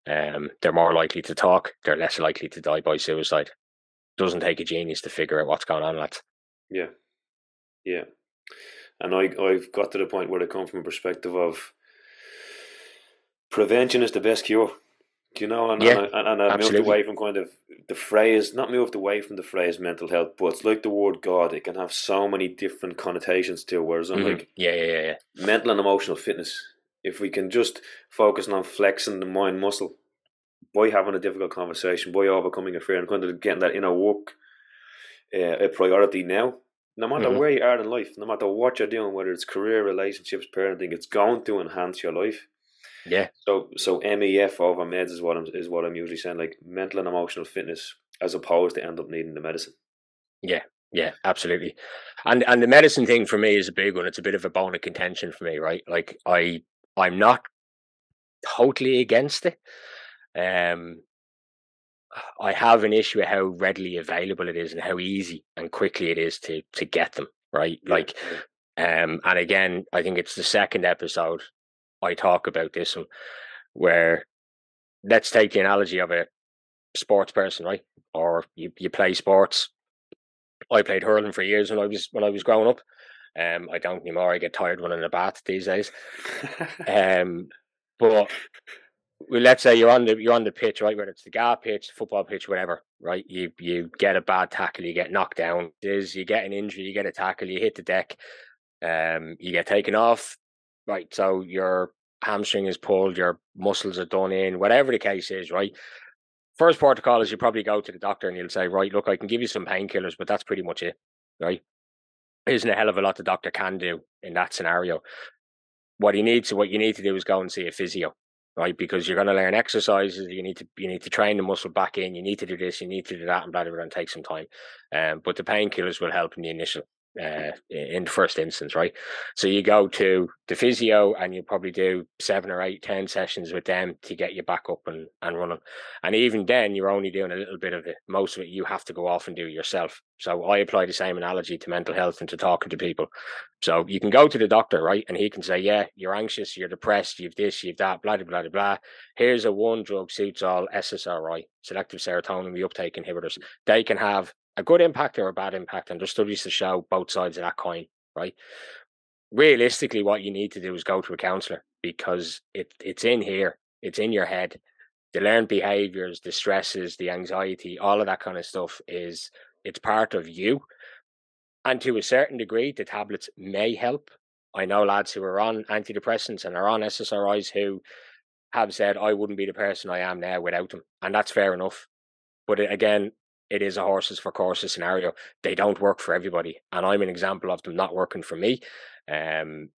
Um, they're more likely to talk, they're less likely to die by suicide. Doesn't take a genius to figure out what's going on, lads. Yeah. Yeah. And I, I've got to the point where I come from a perspective of prevention is the best cure. Do you know? And, yeah, and, and I moved away from kind of the phrase, not moved away from the phrase mental health, but it's like the word God. It can have so many different connotations to it. Whereas I'm mm-hmm. like, yeah, yeah, yeah, mental and emotional fitness. If we can just focus on flexing the mind muscle by having a difficult conversation, by overcoming a fear, and kind of getting that inner work uh, a priority now. No matter mm-hmm. where you are in life, no matter what you're doing, whether it's career, relationships, parenting, it's going to enhance your life. Yeah. So so MEF over meds is what I'm is what I'm usually saying, like mental and emotional fitness, as opposed to end up needing the medicine. Yeah, yeah, absolutely. And and the medicine thing for me is a big one. It's a bit of a bone of contention for me, right? Like I I'm not totally against it. Um I have an issue with how readily available it is and how easy and quickly it is to to get them, right? Yeah. Like um and again, I think it's the second episode I talk about this one, where let's take the analogy of a sports person, right? Or you, you play sports. I played hurling for years when I was when I was growing up. Um, I don't anymore. I get tired running the bath these days. um, but well, let's say you're on the you're on the pitch, right? Whether it's the GAA pitch, the football pitch, whatever, right? You you get a bad tackle, you get knocked down. Is you get an injury, you get a tackle, you hit the deck, um, you get taken off right? So your hamstring is pulled, your muscles are done in, whatever the case is, right? First protocol is you probably go to the doctor and you'll say, right, look, I can give you some painkillers, but that's pretty much it, right? Isn't a hell of a lot the doctor can do in that scenario. What he needs, what you need to do is go and see a physio, right? Because you're going to learn exercises. You need to you need to train the muscle back in. You need to do this. You need to do that, and blah blah blah, and take some time. Um, but the painkillers will help in the initial uh, in the first instance, right? So you go to the physio and you probably do seven or eight, ten sessions with them to get you back up and, and running. And even then, you're only doing a little bit of it. Most of it you have to go off and do yourself. So I apply the same analogy to mental health and to talking to people. So you can go to the doctor, right? And he can say, yeah, you're anxious, you're depressed, you've this, you've that, blah, blah, blah, blah. Here's a one drug suits all SSRI, selective serotonin reuptake inhibitors. They can have a good impact or a bad impact, and there's studies to show both sides of that coin, right? Realistically, what you need to do is go to a counselor because it it's in here, it's in your head. The learned behaviors, the stresses, the anxiety, all of that kind of stuff is it's part of you. And to a certain degree, the tablets may help. I know lads who are on antidepressants and are on SSRIs who have said, I wouldn't be the person I am now without them. And that's fair enough. But eh, again, it is a horses for courses scenario. They don't work for everybody, and I'm an example of them not working for me. Um,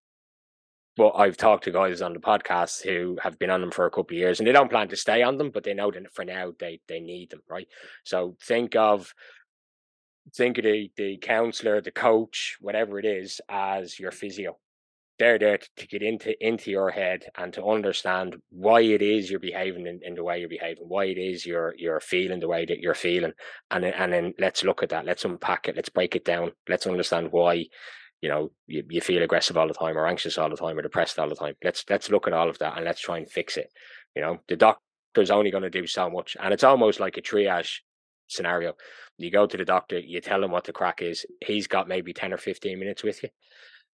but I've talked to guys on the podcast who have been on them for a couple of years, and they don't plan to stay on them, but they know that for now they they need them, right? So think of think of the the counselor, the coach, whatever it is, as your physio. They're there to, get into into your head and to understand why it is you're behaving in, in, the way you're behaving, why it is you're you're feeling the way that you're feeling, and and then let's look at that, let's unpack it, let's break it down, let's understand why you know you, you feel aggressive all the time or anxious all the time or depressed all the time. Let's let's look at all of that and let's try and fix it. You know, the doctor's only going to do so much, and it's almost like a triage scenario. You go to the doctor, you tell him what the crack is. He's got maybe ten or fifteen minutes with you.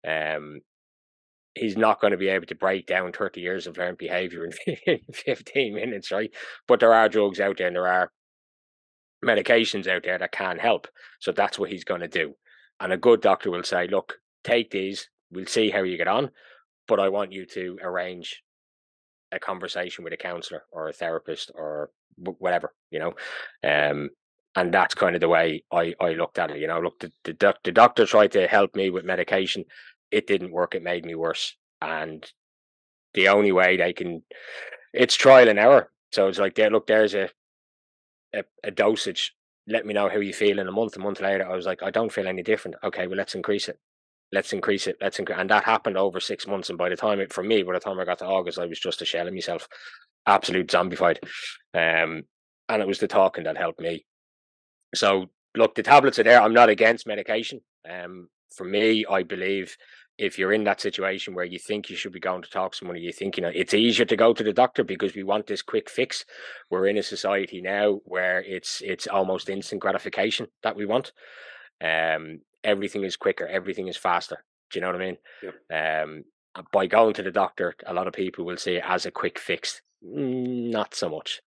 Um, he's not going to be able to break down 30 years of learned behavior in 15 minutes, right? But there are drugs out there and there are medications out there that can help. So that's what he's going to do. And a good doctor will say, look, take these, we'll see how you get on, but I want you to arrange a conversation with a counselor or a therapist or whatever, you know. Um, and that's kind of the way I, I looked at it. You know, look, the, the, the doctor tried to help me with medication it didn't work. It made me worse. And the only way they can, it's trial and error. So it's like, there, look, there's a, a, a dosage. Let me know how you feel in a month. A month later, I was like, I don't feel any different. Okay, well, let's increase it. Let's increase it. Let's increase. And that happened over six months. And by the time it, for me, by the time I got to August, I was just a shell of myself, absolute zombified. Um, and it was the talking that helped me. So look, the tablets are there. I'm not against medication. Um, for me, I believe if you're in that situation where you think you should be going to talk to someone, you think, you know, it's easier to go to the doctor because we want this quick fix. We're in a society now where it's it's almost instant gratification that we want. Um, everything is quicker, everything is faster. Do you know what I mean? Um, by going to the doctor, a lot of people will see it as a quick fix. Not so much.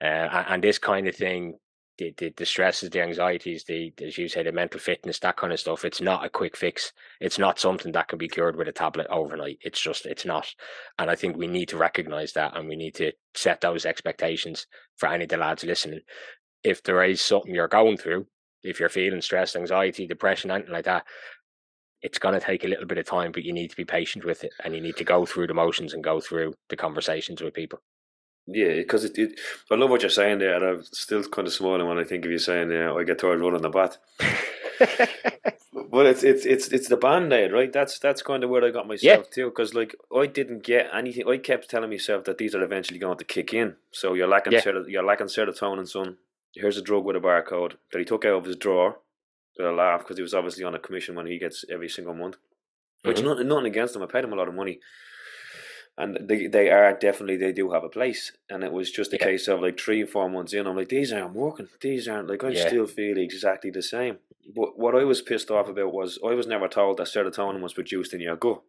Uh, and this kind of thing the, the, the stresses, the anxieties, the as you say, the mental fitness, that kind of stuff. It's not a quick fix. It's not something that can be cured with a tablet overnight. It's just it's not. And I think we need to recognize that and we need to set those expectations for any of the lads listening. If there is something you're going through, if you're feeling stress, anxiety, depression, anything like that, it's going to take a little bit of time, but you need to be patient with it and you need to go through the motions and go through the conversations with people. Yeah, because it, it, I love what you're saying there, and I'm still kind of smiling when I think of you saying, "Yeah, I get tired running the bat." but it's it's it's it's the band aid, right? That's that's kind of where I got myself yeah. too, because like I didn't get anything. I kept telling myself that these are eventually going to kick in. So you're lacking yeah. Ser- you're lacking serotonin, son. Here's a drug with a barcode that he took out of his drawer. That I laugh because he was obviously on a commission when he gets every single month. Which mm-hmm. nothing, nothing against him. I paid him a lot of money and they they are definitely they do have a place. And it was just a yeah. case of like three or four months in, I'm like, these aren't working. These aren't like I yeah. still feel exactly the same. But what I was pissed off about was I was never told that serotonin was produced in your gut.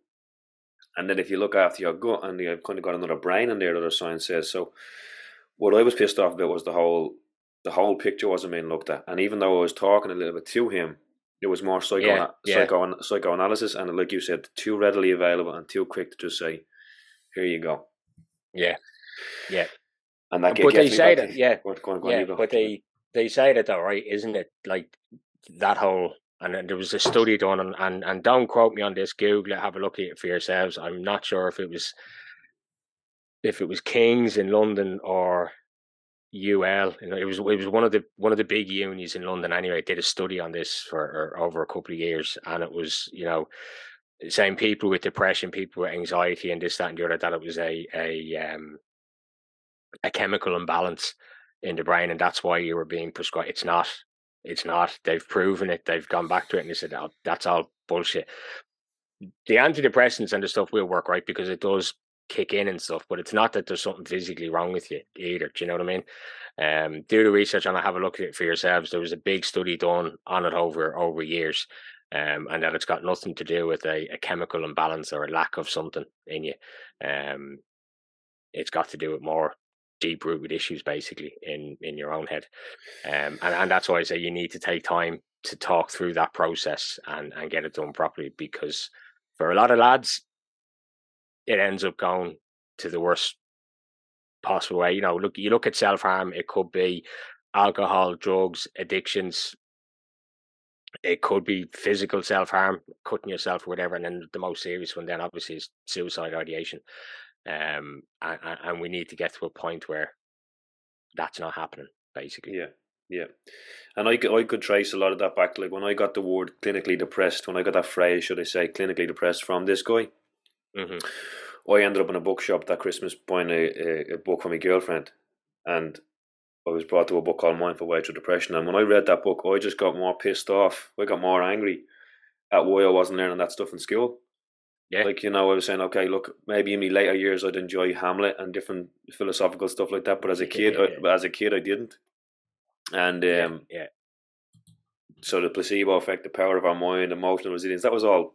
And then if you look after your gut and you've kind of got another brain in there that our science says. So what I was pissed off about was the whole the whole picture wasn't being looked at. And even though I was talking a little bit to him, it was more psycho, yeah, psycho psychoanalysis and like you said, too readily available and too quick to just say, here you go. Yeah, yeah. And that but they say that, yeah, go go on, yeah. But they they say that though, right? Isn't it like that whole? And there was a study done, and, and and don't quote me on this. Google it, have a look at it for yourselves. I'm not sure if it was if it was Kings in London or UL. It was it was one of the one of the big unis in London. Anyway, did a study on this for over a couple of years, and it was you know same people with depression, people with anxiety, and this, that, and the other, that it was a a um, a chemical imbalance in the brain, and that's why you were being prescribed. It's not. It's not. They've proven it. They've gone back to it, and they said, oh, "That's all bullshit." The antidepressants and the stuff will work, right? Because it does kick in and stuff, but it's not that there's something physically wrong with you either. Do you know what I mean? Um, do the research and have a look at it for yourselves. There was a big study done on it over over years, um, and that it's got nothing to do with a, a, chemical imbalance or a lack of something in you. Um, it's got to do with more deep rooted issues, basically, in in your own head. Um, and and that's why I say you need to take time to talk through that process and and get it done properly because for a lot of lads, it ends up going to the worst possible way. You know, look, you look at self harm. It could be alcohol, drugs, addictions, it could be physical self harm, cutting yourself or whatever, and then the most serious one then obviously is suicide ideation. Um, and, and we need to get to a point where that's not happening, basically. Yeah, yeah. And I, I could trace a lot of that back. To like when I got the word clinically depressed, when I got that phrase, should I say, clinically depressed from this guy, Mm-hmm. I ended up in a bookshop that Christmas buying a, a, a book for my girlfriend, and I was brought to a book called Mindful Way Through Depression. And when I read that book, I just got more pissed off. I got more angry at why I wasn't learning that stuff in school. Yeah. Like, you know, I was saying, okay, look, maybe in my later years I'd enjoy Hamlet and different philosophical stuff like that, but as a kid, I, as a kid, I didn't. And um, yeah, yeah. So the placebo effect, the power of our mind, emotional resilience, that was all.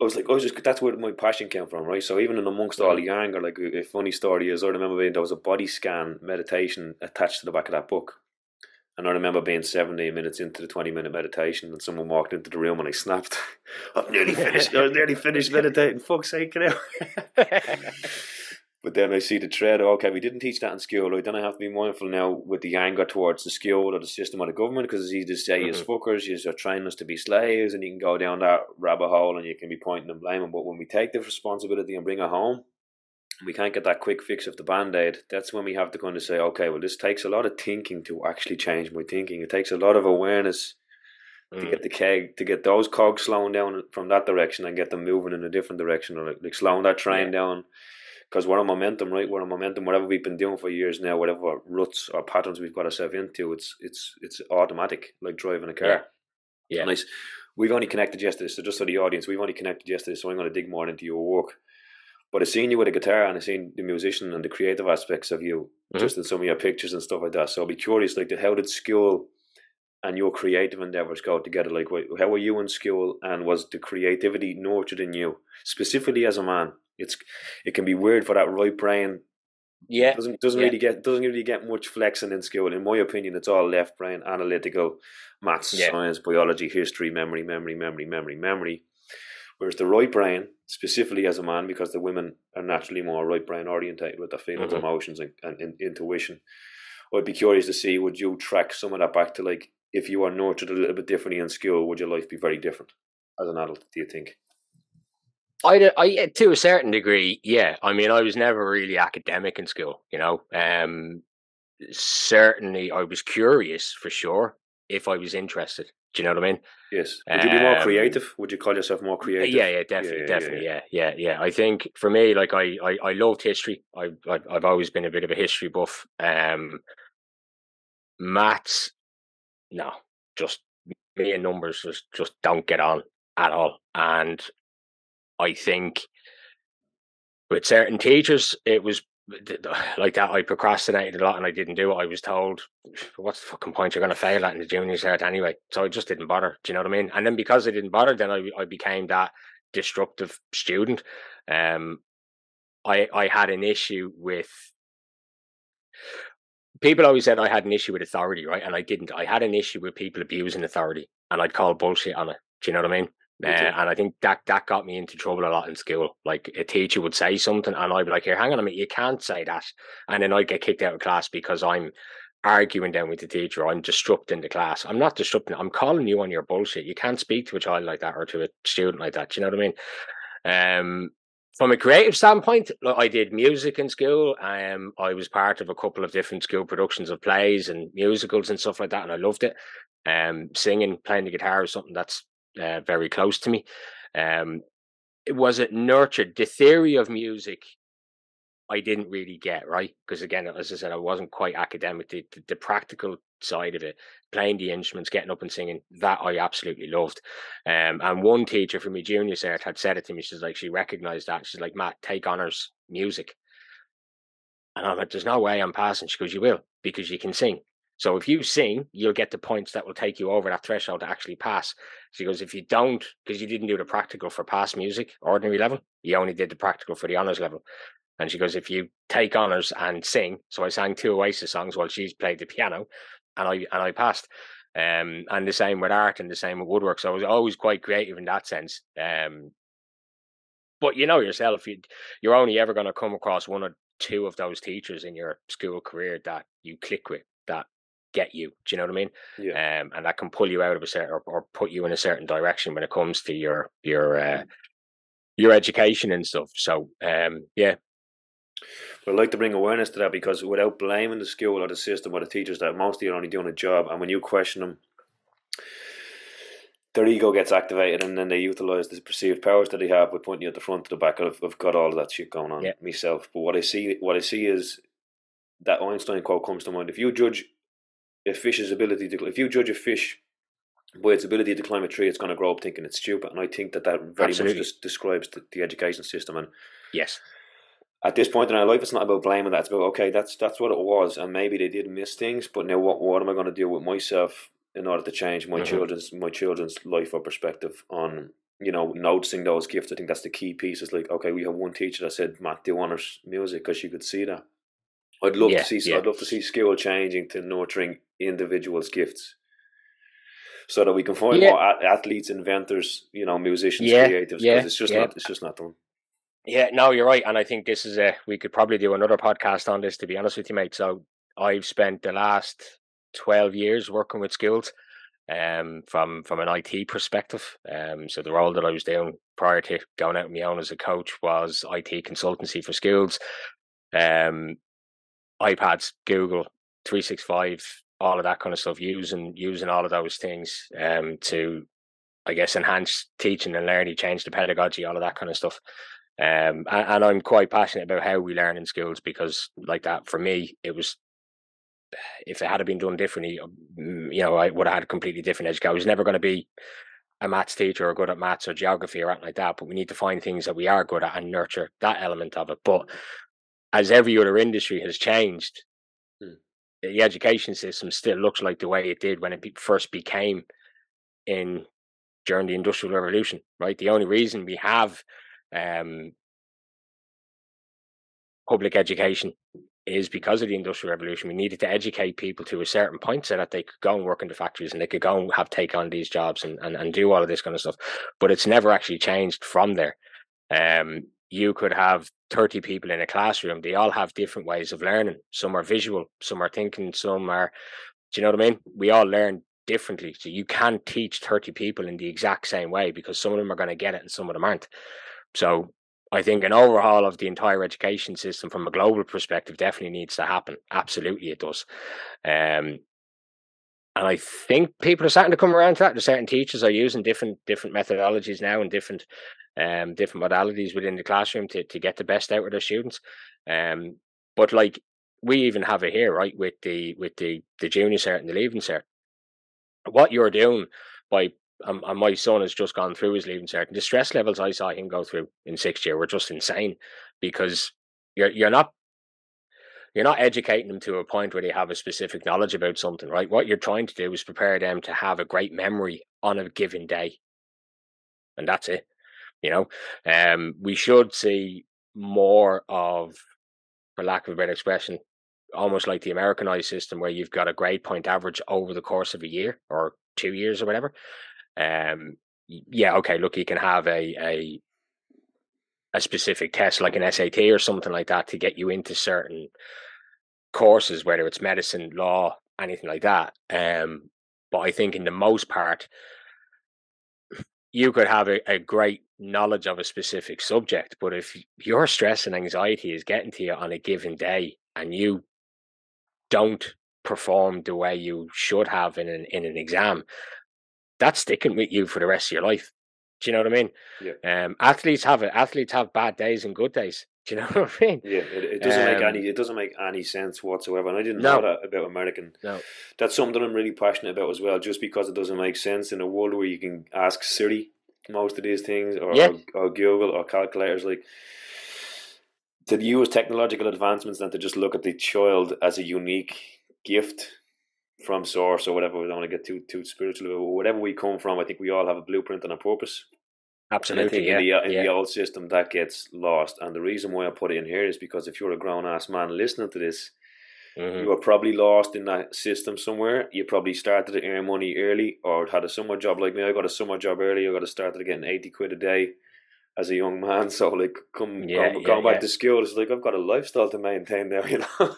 I was like, oh, I was just that's where my passion came from, right? So even in amongst all mm. the anger, like a, a funny story is, I remember being there was a body scan meditation attached to the back of that book, and I remember being 17 minutes into the 20 minute meditation and someone walked into the room and I snapped. I'm nearly finished. I was nearly finished meditating. Fuck's sake, get out. but then I see the thread. Okay, we didn't teach that in school. Right? Then I have to be mindful now with the anger towards the school or the system or the government because you just say, mm-hmm. fuckers, you're trying us to be slaves and you can go down that rabbit hole and you can be pointing and blaming. But when we take the responsibility and bring it home, we can't get that quick fix of the band aid. That's when we have to kind of say, okay, well, this takes a lot of thinking to actually change my thinking. It takes a lot of awareness mm. to get the keg, to get those cogs slowing down from that direction and get them moving in a different direction or like, like slowing that train yeah. down. Because we're on momentum, right? We're on momentum. Whatever we've been doing for years now, whatever ruts or patterns we've got ourselves into, it's it's it's automatic, like driving a car. Yeah. yeah. Nice. We've only connected yesterday, so just for the audience, we've only connected yesterday, so I'm going to dig more into your work. But I've seen you with a guitar and I've seen the musician and the creative aspects of you mm-hmm. just in some of your pictures and stuff like that. So I'll be curious, like, how did school and your creative endeavors go together? Like, how were you in school and was the creativity nurtured in you, specifically as a man? It's It can be weird for that right brain. Yeah. Doesn't doesn't yeah. really get doesn't really get much flexing in school. In my opinion, it's all left brain, analytical, maths, yeah. science, biology, history, memory, memory, memory, memory, memory. Whereas the right brain, specifically as a man, because the women are naturally more right brain orientated with their feelings, mm-hmm. emotions, and, and, and, intuition. I'd be curious to see would you track some of that back to like if you are nurtured a little bit differently in school, would your life be very different as an adult? Do you think? I, I to a certain degree, yeah. I mean, I was never really academic in school, you know. Um, certainly, I was curious for sure if I was interested. Do you know what I mean? Yes. Would you be more um, creative? Would you call yourself more creative? Yeah, yeah, definitely, yeah, definitely, yeah, yeah, yeah, yeah. I think for me, like I, I, I loved history. I, I, I've always been a bit of a history buff. Um, maths, no, just me and numbers just just don't get on at all. And I think with certain teachers, it was like that, I procrastinated a lot and I didn't do what I was told. What's the fucking point? You're going to fail that in the junior cert anyway. So I just didn't bother. Do you know what I mean? And then because I didn't bother, then I, I became that destructive student. Um, I I had an issue with people always said I had an issue with authority, right? And I didn't. I had an issue with people abusing authority, and I'd call bullshit on it. Do you know what I mean? Uh, and I think that that got me into trouble a lot in school. Like a teacher would say something, and I'd be like, "Here, hang on a minute, you can't say that," and then I'd get kicked out of class because I'm arguing down with the teacher. I'm disrupting the class. I'm not disrupting. I'm calling you on your bullshit. You can't speak to a child like that or to a student like that. Do you know what I mean? Um, from a creative standpoint, I did music in school. Um, I was part of a couple of different school productions of plays and musicals and stuff like that, and I loved it. Um, singing, playing the guitar is something that's uh, very close to me. Um, it was it nurtured? The theory of music, I didn't really get right because again, as I said, I wasn't quite academic. The, the, the, practical side of it, playing the instruments, getting up and singing, that I absolutely loved. Um, and one teacher from my junior cert had said it to me. She's like, she recognized that. She's like, Matt, take honors music. And I'm like, there's no way I'm passing. She goes, you will because you can sing. So if you sing, you'll get the points that will take you over that threshold to actually pass. She goes, if you don't, because you didn't do the practical for pass music, ordinary level, you only did the practical for the honors level. And she goes, if you take honors and sing, so I sang two Oasis songs while she played the piano, and I and I passed. Um, and the same with art, and the same with woodwork. So I was always quite creative in that sense. Um, but you know yourself, you, you're only ever going to come across one or two of those teachers in your school career that you click with, get you. Do you know what I mean? Yeah. Um, and that can pull you out of a certain or, or, put you in a certain direction when it comes to your your uh, your education and stuff. So um, yeah. But I'd like to bring awareness to that because without blaming the school or the system or the teachers, that mostly are only doing a job, and when you question them, their ego gets activated and then they utilize the perceived powers that they have by pointing you at the front to the back. I've, I've got all of that shit going on Yeah. myself. But what I see, what I see is that Einstein quote comes to mind. If you judge a fish's ability to, if you judge a fish by its ability to climb a tree, it's going to grow up thinking it's stupid. And I think that that very Absolutely. much des- describes the, the education system. And Yes. at this point in our life, it's not about blaming that. It's about okay, that's that's what it was, and maybe they did miss things. But now, what what am I going to do with myself in order to change my Mhm. children's my children's life or perspective on you know noticing those gifts? I think that's the key piece. It's like okay, we have one teacher that said, "Matt, do honors music," because you could see that. I'd love Yeah, to see. yeah. I'd love to see school changing to nurturing individuals' gifts. So that we can find Yeah. more athletes, inventors, you know, musicians, creatives. Because yeah, it's just not. It's just not done. Yeah, no, you're right, and I think this is a. We could probably do another podcast on this. To be honest with you, mate. So I've spent the last twelve years working with skills. um, from from an IT perspective. Um, so the role that I was doing prior to going out on my own as a coach was IT consultancy for skills. um, iPads, Google, three six five, all of that kind of stuff. Using using all of those things, um, to I guess enhance teaching and learning, change the pedagogy, all of that kind of stuff. Um, and, and I'm quite passionate about how we learn in schools because, like that, for me, it was if it had been done differently, mm, you know, I would have had a completely different education. I was never going to be a maths teacher or good at maths or geography or anything like that. But we need to find things that we are good at and nurture that element of it. But as every other industry has changed, Hmm. the education system still looks like the way it did when it first became in during the industrial revolution. Right, the only reason we have um, public education is because of the industrial revolution. We needed to educate people to a certain point so that they could go and work in the factories and they could go and have take on these jobs and, and, and do all of this kind of stuff. But it's never actually changed from there. Um, you could have 30 people in a classroom. They all have different ways of learning. Some are visual, some are thinking, some are, do you know what I mean? We all learn differently. So you can't teach 30 people in the exact same way because some of them are going to get it and some of them aren't. So I think an overhaul of the entire education system from a global perspective definitely needs to happen. Absolutely, it does. Um, and I think people are starting to come around to that. There's certain teachers are using different different methodologies now and different um different modalities within the classroom to to get the best out of their students. Um, but like we even have it here, right, with the with the the junior cert and the leaving cert. What you're doing by um, and my son has just gone through his leaving cert. And the stress levels I saw him go through in sixth year were just insane because you're you're not you're not educating them to a point where they have a specific knowledge about something, right? What you're trying to do is prepare them to have a great memory on a given day, and that's it. You know, um, we should see more of, for lack of a better expression, almost like the Americanized system, where you've got a grade point average over the course of a year or two years or whatever. Um, yeah, okay, look, you can have a a a specific test like an SAT or something like that to get you into certain courses, whether it's medicine, law, anything like that. Um, but I think in the most part, you could have a, a great knowledge of a specific subject, but if your stress and anxiety is getting to you on a given day and you don't perform the way you should have in an in an exam, that's sticking with you for the rest of your life. Do you know what I mean? Yeah. Um, athletes have it. Athletes have bad days and good days. Do you know what I mean? Yeah, it, it doesn't make Um, any it doesn't make any sense whatsoever. And I didn't No. know that about American. No. That's something I'm really passionate about as well. Just because it doesn't make sense in a world where you can ask Siri most of these things, or Yeah. or, or Google or calculators, like to use technological advancements than to just look at the child as a unique gift from source or whatever. We don't want to get too too spiritual. Or whatever we come from, I think we all have a blueprint and a purpose. Absolutely. Yeah. in, the, in yeah. the old system that gets lost. And the reason why I put it in here is because if you're a grown ass man listening to this, Mhm. you were probably lost in that system somewhere. You probably started to earn money early or had a summer job like me. I got a summer job early. I got to start to getting 80 quid a day as a young man. So, like, come Yeah, going, yeah, going back yeah. to school, it's like I've got a lifestyle to maintain now, you know.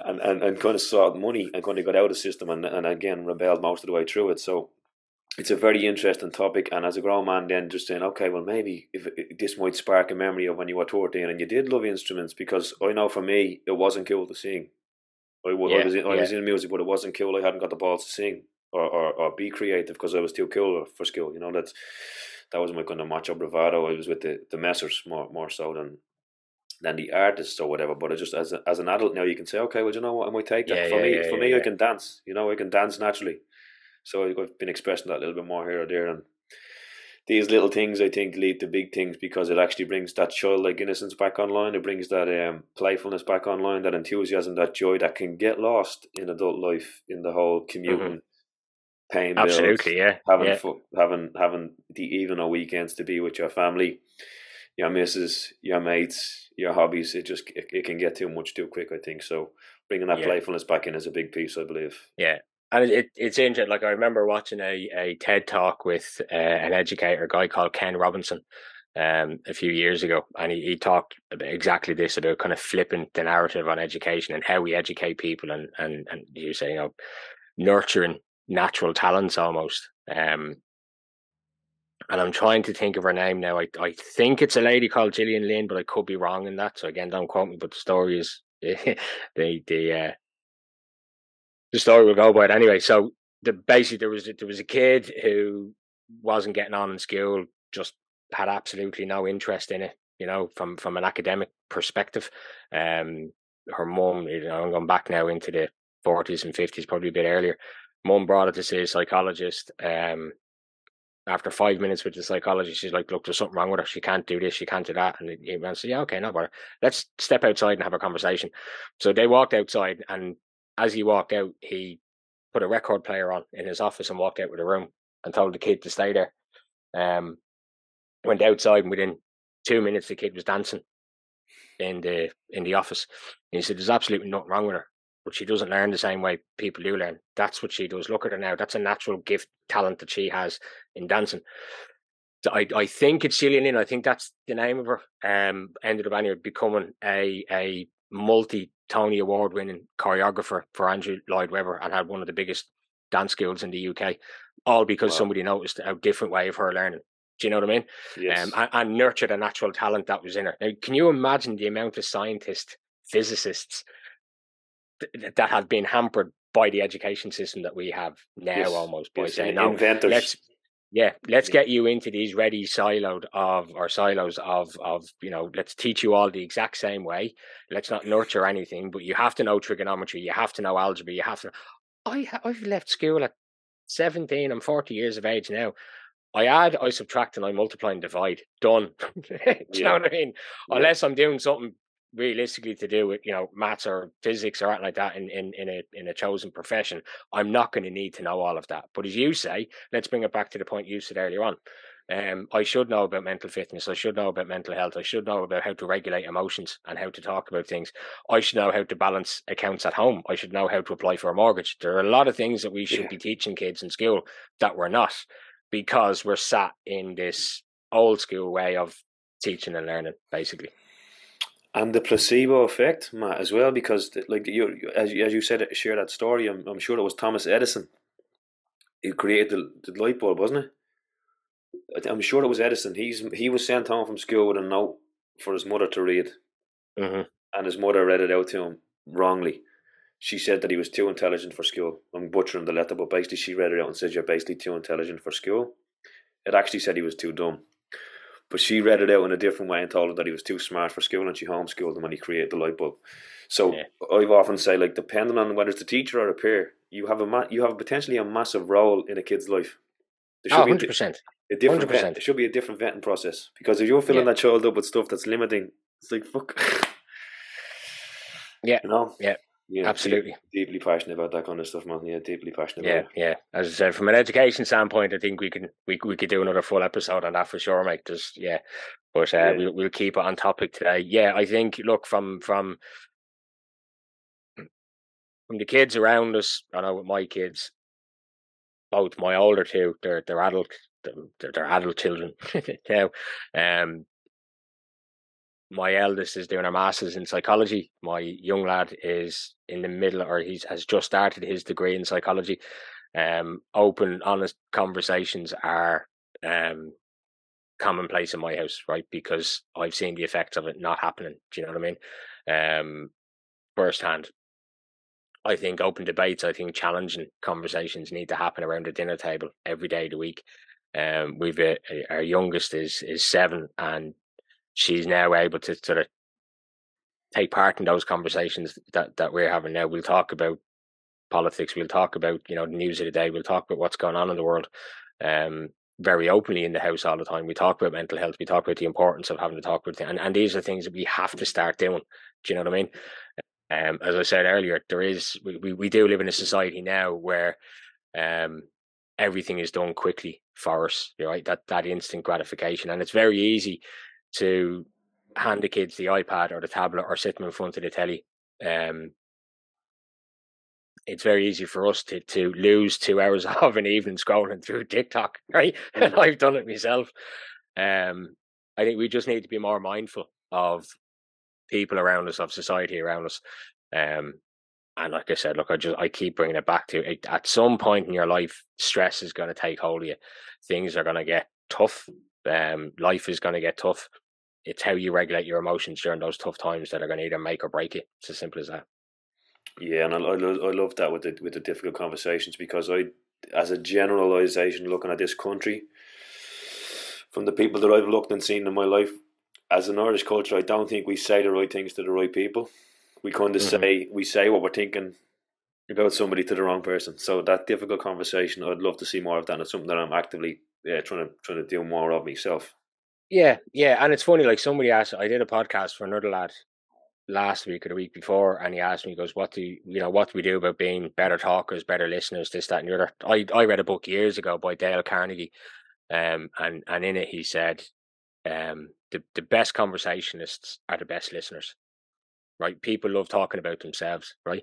and, and, and kind of sought money and kind of got out of the system and, and again rebelled most of the way through it. So, it's a very interesting topic, and as a grown man, then just saying, okay, well, maybe if this might spark a memory of when you were thirteen and you did love instruments, because I know for me it wasn't cool to sing. I, wa- I was in, I yeah. was in music, but it wasn't cool. I hadn't got the balls to sing. or, or, or be creative because I was too cool for school. You know that's that was my kind of macho bravado. I was with the the messers more more so than than the artists or whatever. But I just as a, as an adult now, you can say, okay, well, you know what, I might take that. Yeah, for yeah, me, yeah, for yeah, me, yeah. I can dance. You know, I can dance naturally. So I've been expressing that a little bit more here or there, and these little things I think lead to big things because it actually brings that childlike innocence back online. It brings that um, playfulness back online, that enthusiasm, that joy that can get lost in adult life in the whole commuting, paying bills, Mm-hmm. Absolutely, yeah. having yeah. fu- having having the evening or weekends to be with your family, your missus, your mates, your hobbies. It just it, it can get too much too quick. I think so. Bringing that Yeah. playfulness back in is a big piece, I believe. Yeah. And it, it, it's interesting. Like I remember watching a, a TED talk with uh, an educator, a guy called Ken Robinson, um, a few years ago, and he, he talked exactly this about kind of flipping the narrative on education and how we educate people, and and and you say, you know, nurturing natural talents almost. Um, and I'm trying to think of her name now. I I think it's a lady called Gillian Lynne, but I could be wrong in that. So again, don't quote me. But the story is the the uh, the story will go by it anyway. So the basically there was there was a kid who wasn't getting on in school, just had absolutely no interest in it. You know, from from an academic perspective, um, her mum. You know, I'm going back now into the 40s and 50s, probably a bit earlier. Mum brought it to see a psychologist. Um, after five minutes with the psychologist, she's like, "Look, there's something wrong with her. She can't do this. She can't do that." And he went, "Yeah, okay, no bother. Let's step outside and have a conversation." So they walked outside, and as he walked out, he put a record player on in his office and walked out with the room and told the kid to stay there. Um, went outside, and within two minutes, the kid was dancing in the in the office. And he said, "There's absolutely nothing wrong with her." But she doesn't learn the same way people do learn. That's what she does. Look at her now. That's a natural gift, talent that she has in dancing. So I, I think it's Gillian Lynne. I think that's the name of her. Um, ended up anyway becoming a a multi Tony Award winning choreographer for Andrew Lloyd Webber and had one of the biggest dance skills in the UK. All because Wow. somebody noticed a different way of her learning. Do you know what I mean? Yes. Um, and, and nurtured a natural talent that was in her. Now, can you imagine the amount of scientists, physicists th- that have been hampered by the education system that we have now, Yes. almost by saying, "No, inventors. let's yeah let's get you into these ready siloed of or silos of of you know let's teach you all the exact same way. Let's not nurture anything but you have to know trigonometry you have to know algebra you have to I I've left school at 17 i'm 40 years of age now. I add i subtract and i multiply and divide. Done. Do you Yeah. know what i mean? Yeah. unless i'm doing something realistically to do with you know maths or physics or anything like that in, in, in a in a chosen profession i'm not going to need to know all of that but as you say let's bring it back to the point you said earlier on um, I should know about mental fitness. I should know about mental health. I should know about how to regulate emotions and how to talk about things. I should know how to balance accounts at home. I should know how to apply for a mortgage. There are a lot of things that we should Yeah. be teaching kids in school that we're not because we're sat in this old school way of teaching and learning, basically. And the placebo effect, Matt, as well, because like you, as you, as you said, share that story. I'm, I'm sure it was Thomas Edison who created the, the light bulb, wasn't it? I'm sure it was Edison. He's he was sent home from school with a note for his mother to read, hmm and his mother read it out to him wrongly. She said that he was too intelligent for school. I'm butchering the letter, but basically she read it out and said you're basically too intelligent for school. It actually said he was too dumb. But she read it out in a different way and told him that he was too smart for school and she homeschooled him when he created the light bulb. So Yeah. I've often say like depending on whether it's the teacher or a peer, you have a ma- you have potentially a massive role in a kid's life. There Oh, should be a 100%. a different 100%. vet, there should be a different vetting process because if you're filling Yeah. that child up with stuff that's limiting, it's like fuck. Yeah. you know. Yeah. Yeah, deep- Absolutely. deeply passionate about that kind of stuff, man. Yeah, deeply passionate. Yeah, yeah. As I said, from an education standpoint, I think we can we we could do another full episode on that for sure, mate. Just yeah, but uh, Yeah. we'll we'll keep it on topic today. Yeah, I think look from from from the kids around us. I know with my kids, both my older two, they're they're adult, they're, they're adult children now. Um, my eldest is doing a master's in psychology. My young lad is in the middle, or he's has just started his degree in psychology. Um, open, honest conversations are um commonplace in my house, right? Because I've seen the effects of it not happening. Do you know what I mean? Um, firsthand. I think open debates, I think challenging conversations need to happen around the dinner table every day of the week. Um, we've a, our youngest is is seven, and she's now able to sort of take part in those conversations that that we're having now. We'll talk about politics. We'll talk about you know the news of the day. We'll talk about what's going on in the world. Um, very openly in the house all the time. We talk about mental health. We talk about the importance of having to talk about it. And, and these are things that we have to start doing. Do you know what I mean? Um, as I said earlier, there is we, we do live in a society now where um, everything is done quickly for us, right? That that instant gratification, and it's very easy to hand the kids the iPad or the tablet or sit them in front of the telly. Um, it's very easy for us to to lose two hours of an evening scrolling through TikTok, right? And I've done it myself. Um, I think we just need to be more mindful of people around us, of society around us. Um, and like I said, look, I just I keep bringing it back to it. At some point in your life, stress is going to take hold of you. Things are going to get tough. Um, life is going to get tough. It's how you regulate your emotions during those tough times that are going to either make or break it. It's as simple as that. Yeah, and I, I, I love that with the with the difficult conversations because I, as a generalization, looking at this country, from the people that I've looked and seen in my life, as an Irish culture, I don't think we say the right things to the right people. We kind of mm-hmm. say we say what we're thinking about somebody to the wrong person. So that difficult conversation, I'd love to see more of that. And it's something that I'm actively yeah, trying to trying to do more of myself. Yeah, yeah, and it's funny. Like somebody asked, I did a podcast for another lad last week or the week before, and he asked me, he goes, "What do you, you know? What do we do about being better talkers, better listeners, this, that, and the other?" I I read a book years ago by Dale Carnegie, um, and and in it he said, um, the, the best conversationists are the best listeners right? People love talking about themselves right?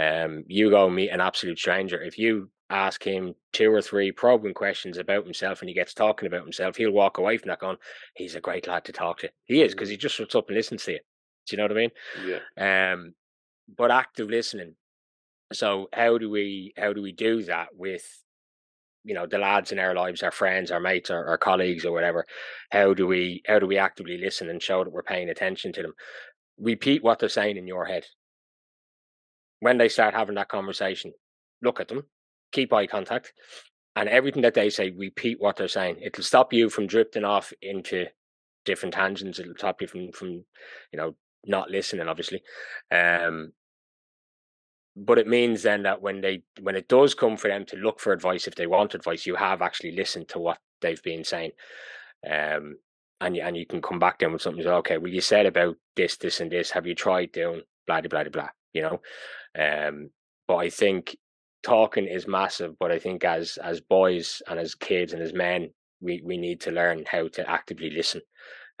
Um you go meet an absolute stranger if you ask him two or three probing questions about himself and he gets talking about himself he'll walk away from that going he's a great lad to talk to. He is because he just sits up and listens to you. Do you know what i mean? Yeah. Um but active listening. So how do we how do we do that with you know the lads in our lives our friends our mates our, our colleagues or whatever? How do we how do we actively listen and show that we're paying attention to them repeat what they're saying in your head. When they start having that conversation look at them keep eye contact and everything that they say repeat what they're saying. It'll stop you from drifting off into different tangents it'll stop you from from you know not listening obviously um but it means then that when they when it does come for them to look for advice if they want advice you have actually listened to what they've been saying um and you, and you can come back then with something say, okay well you said about this this and this have you tried doing blah blah blah blah you know um but i think talking is massive but i think as as boys and as kids and as men we we need to learn how to actively listen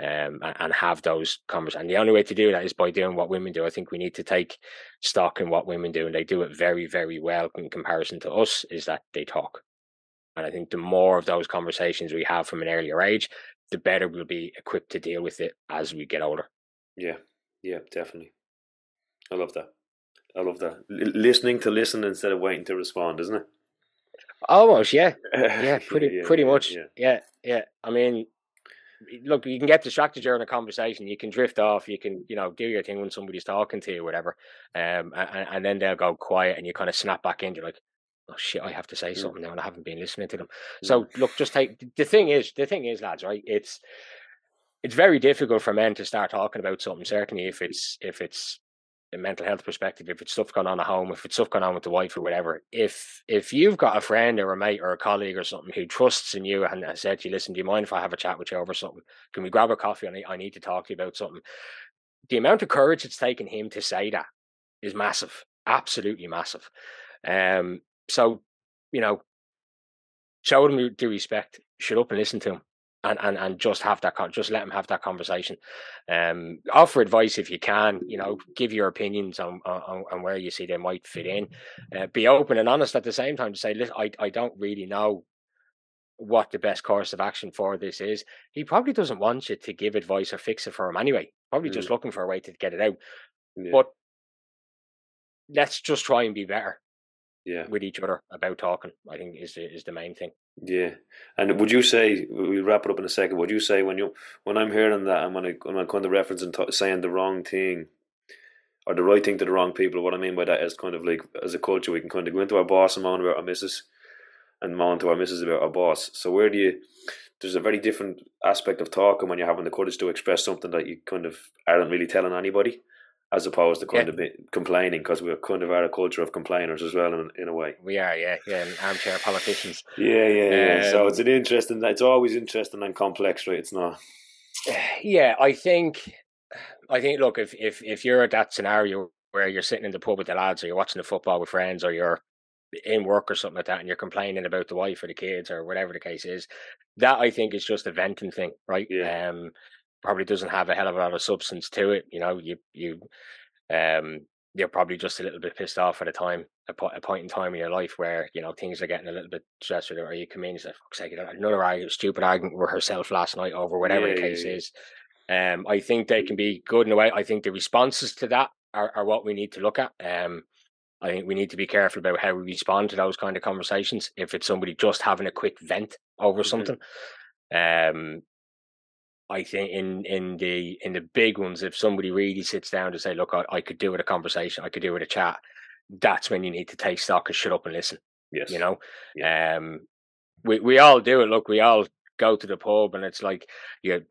um, and, have those conversations. And the only way to do that is by doing what women do. I think we need to take stock in what women do, and they do it very, very well in comparison to us. Is that they talk, and I think the more of those conversations we have from an earlier age, the better we'll be equipped to deal with it as we get older. Yeah, yeah, definitely. I love that. I love that. L- listening to listen instead of waiting to respond, isn't it? Almost, yeah, yeah, pretty, yeah, pretty yeah, much, yeah. yeah, yeah. I mean, look, you can get distracted during a conversation. You can drift off. You can, you know, do your thing when somebody's talking to you, whatever. Um, and, and then they'll go quiet, and you kind of snap back in. You're like, oh shit, I have to say mm. something now, and I haven't been listening to them. Mm. So look, just take the thing is, the thing is, lads, right? It's it's very difficult for men to start talking about something. Certainly, if it's if it's a mental health perspective, if it's stuff going on at home, if it's stuff going on with the wife or whatever, if if you've got a friend or a mate or a colleague or something who trusts in you and has said to you, listen, do you mind if I have a chat with you over something? Can we grab a coffee? I I need to talk to you about something. The amount of courage it's taken him to say that is massive, absolutely massive. Um, so you know, show them the respect, shut up and listen to him and, and, and just have that just let them have that conversation. Um, offer advice if you can. You know, give your opinions on on, on where you see they might fit in. Uh, be open and honest at the same time to say, listen, I I don't really know what the best course of action for this is. He probably doesn't want you to give advice or fix it for him anyway. Probably mm. just looking for a way to get it out. Yeah. But let's just try and be better yeah with each other about talking i think is the, is the main thing yeah and would you say we'll wrap it up in a second would you say when you when i'm hearing that and when, I, when i'm kind of referencing t- saying the wrong thing or the right thing to the wrong people. What I mean by that is kind of like as a culture, we can kind of go into our boss and moan about our missus, and moan to our missus about our boss. So where do you? There's a very different aspect of talking when you're having the courage to express something that you kind of aren't really telling anybody, as opposed to kind yeah. of complaining because we're kind of are a culture of complainers as well in, in a way. We are, yeah, yeah, armchair politicians. Yeah, yeah, yeah. Um, so it's an interesting. It's always interesting and complex, right? It's not. Yeah, I think I think look if if if you're at that scenario where you're sitting in the pub with the lads or you're watching the football with friends or you're in work or something like that and you're complaining about the wife or the kids or whatever the case is, that I think is just a venting thing, right? Yeah. Um probably doesn't have a hell of a lot of substance to it. You know, you you um you're probably just a little bit pissed off at a time, a, po- a point in time in your life where you know things are getting a little bit stressful, or you come in and say, "Fuck's sake!" Another argument, stupid argument with herself last night over whatever yeah, the case yeah, yeah. is. Um, I think they can be good in a way. I think the responses to that are, are what we need to look at. Um, I think we need to be careful about how we respond to those kind of conversations. If it's somebody just having a quick vent over mm-hmm. something, um, I think in in the in the big ones, if somebody really sits down to say, "Look, I, I could do with a conversation, I could do with a chat," that's when you need to take stock and shut up and listen. Yes, you know, yeah. um, we we all do it. Look, we all go to the pub, and it's like you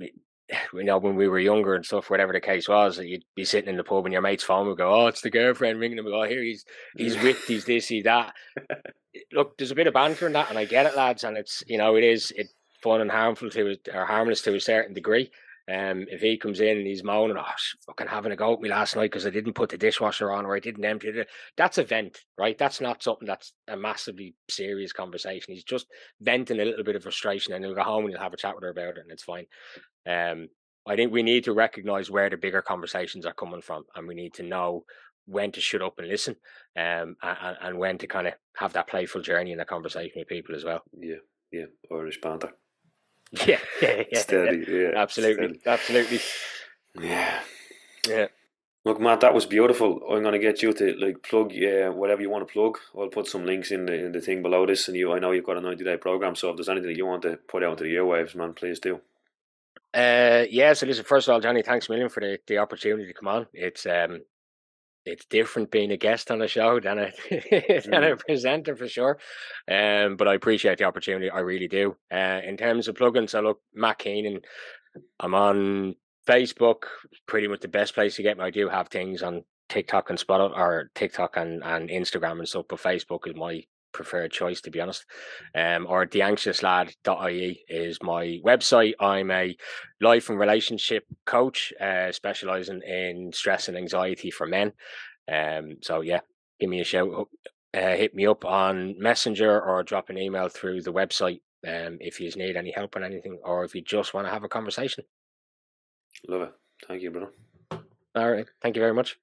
you know, when we were younger and stuff, whatever the case was, you'd be sitting in the pub and your mate's phone would go, "Oh, it's the girlfriend ringing him." Oh, here he's he's with, he's this, he's that. Look, there's a bit of banter in that, and I get it, lads, and it's you know, it is it fun and harmful to or harmless to a certain degree. Um, if he comes in and he's moaning, oh, fucking having a go at me last night because I didn't put the dishwasher on or I didn't empty it, that's a vent, right? That's not something that's a massively serious conversation. He's just venting a little bit of frustration and he'll go home and he'll have a chat with her about it and it's fine. Um, I think we need to recognize where the bigger conversations are coming from, and we need to know when to shut up and listen, um, and, and when to kind of have that playful journey in the conversation with people as well. Yeah, yeah, Irish banter. Yeah, yeah, yeah, steady, yeah, absolutely, steady. absolutely. Yeah, yeah. Look, Matt, that was beautiful. I'm gonna get you to like plug uh, whatever you want to plug. I'll put some links in the in the thing below this, and you. I know you've got a ninety day program, so if there's anything that you want to put out into the airwaves, man, please do. Uh, yeah. So listen, first of all, Johnny, thanks a million for the, the opportunity to come on. It's um, it's different being a guest on a show than a than a mm. presenter for sure. Um, but I appreciate the opportunity. I really do. Uh, in terms of plugins, I look, Matt Keenan. I'm on Facebook. Pretty much the best place to get me. I do have things on TikTok and Spot or TikTok and, and Instagram and stuff, but Facebook is my preferred choice to be honest. Um, or theanxiouslad.ie is my website. I'm a life and relationship coach, uh, specializing in stress and anxiety for men. Um, so yeah, give me a shout. Uh, hit me up on Messenger or drop an email through the website um, if you need any help on anything or if you just want to have a conversation. Love it. Thank you, brother. All right. Thank you very much.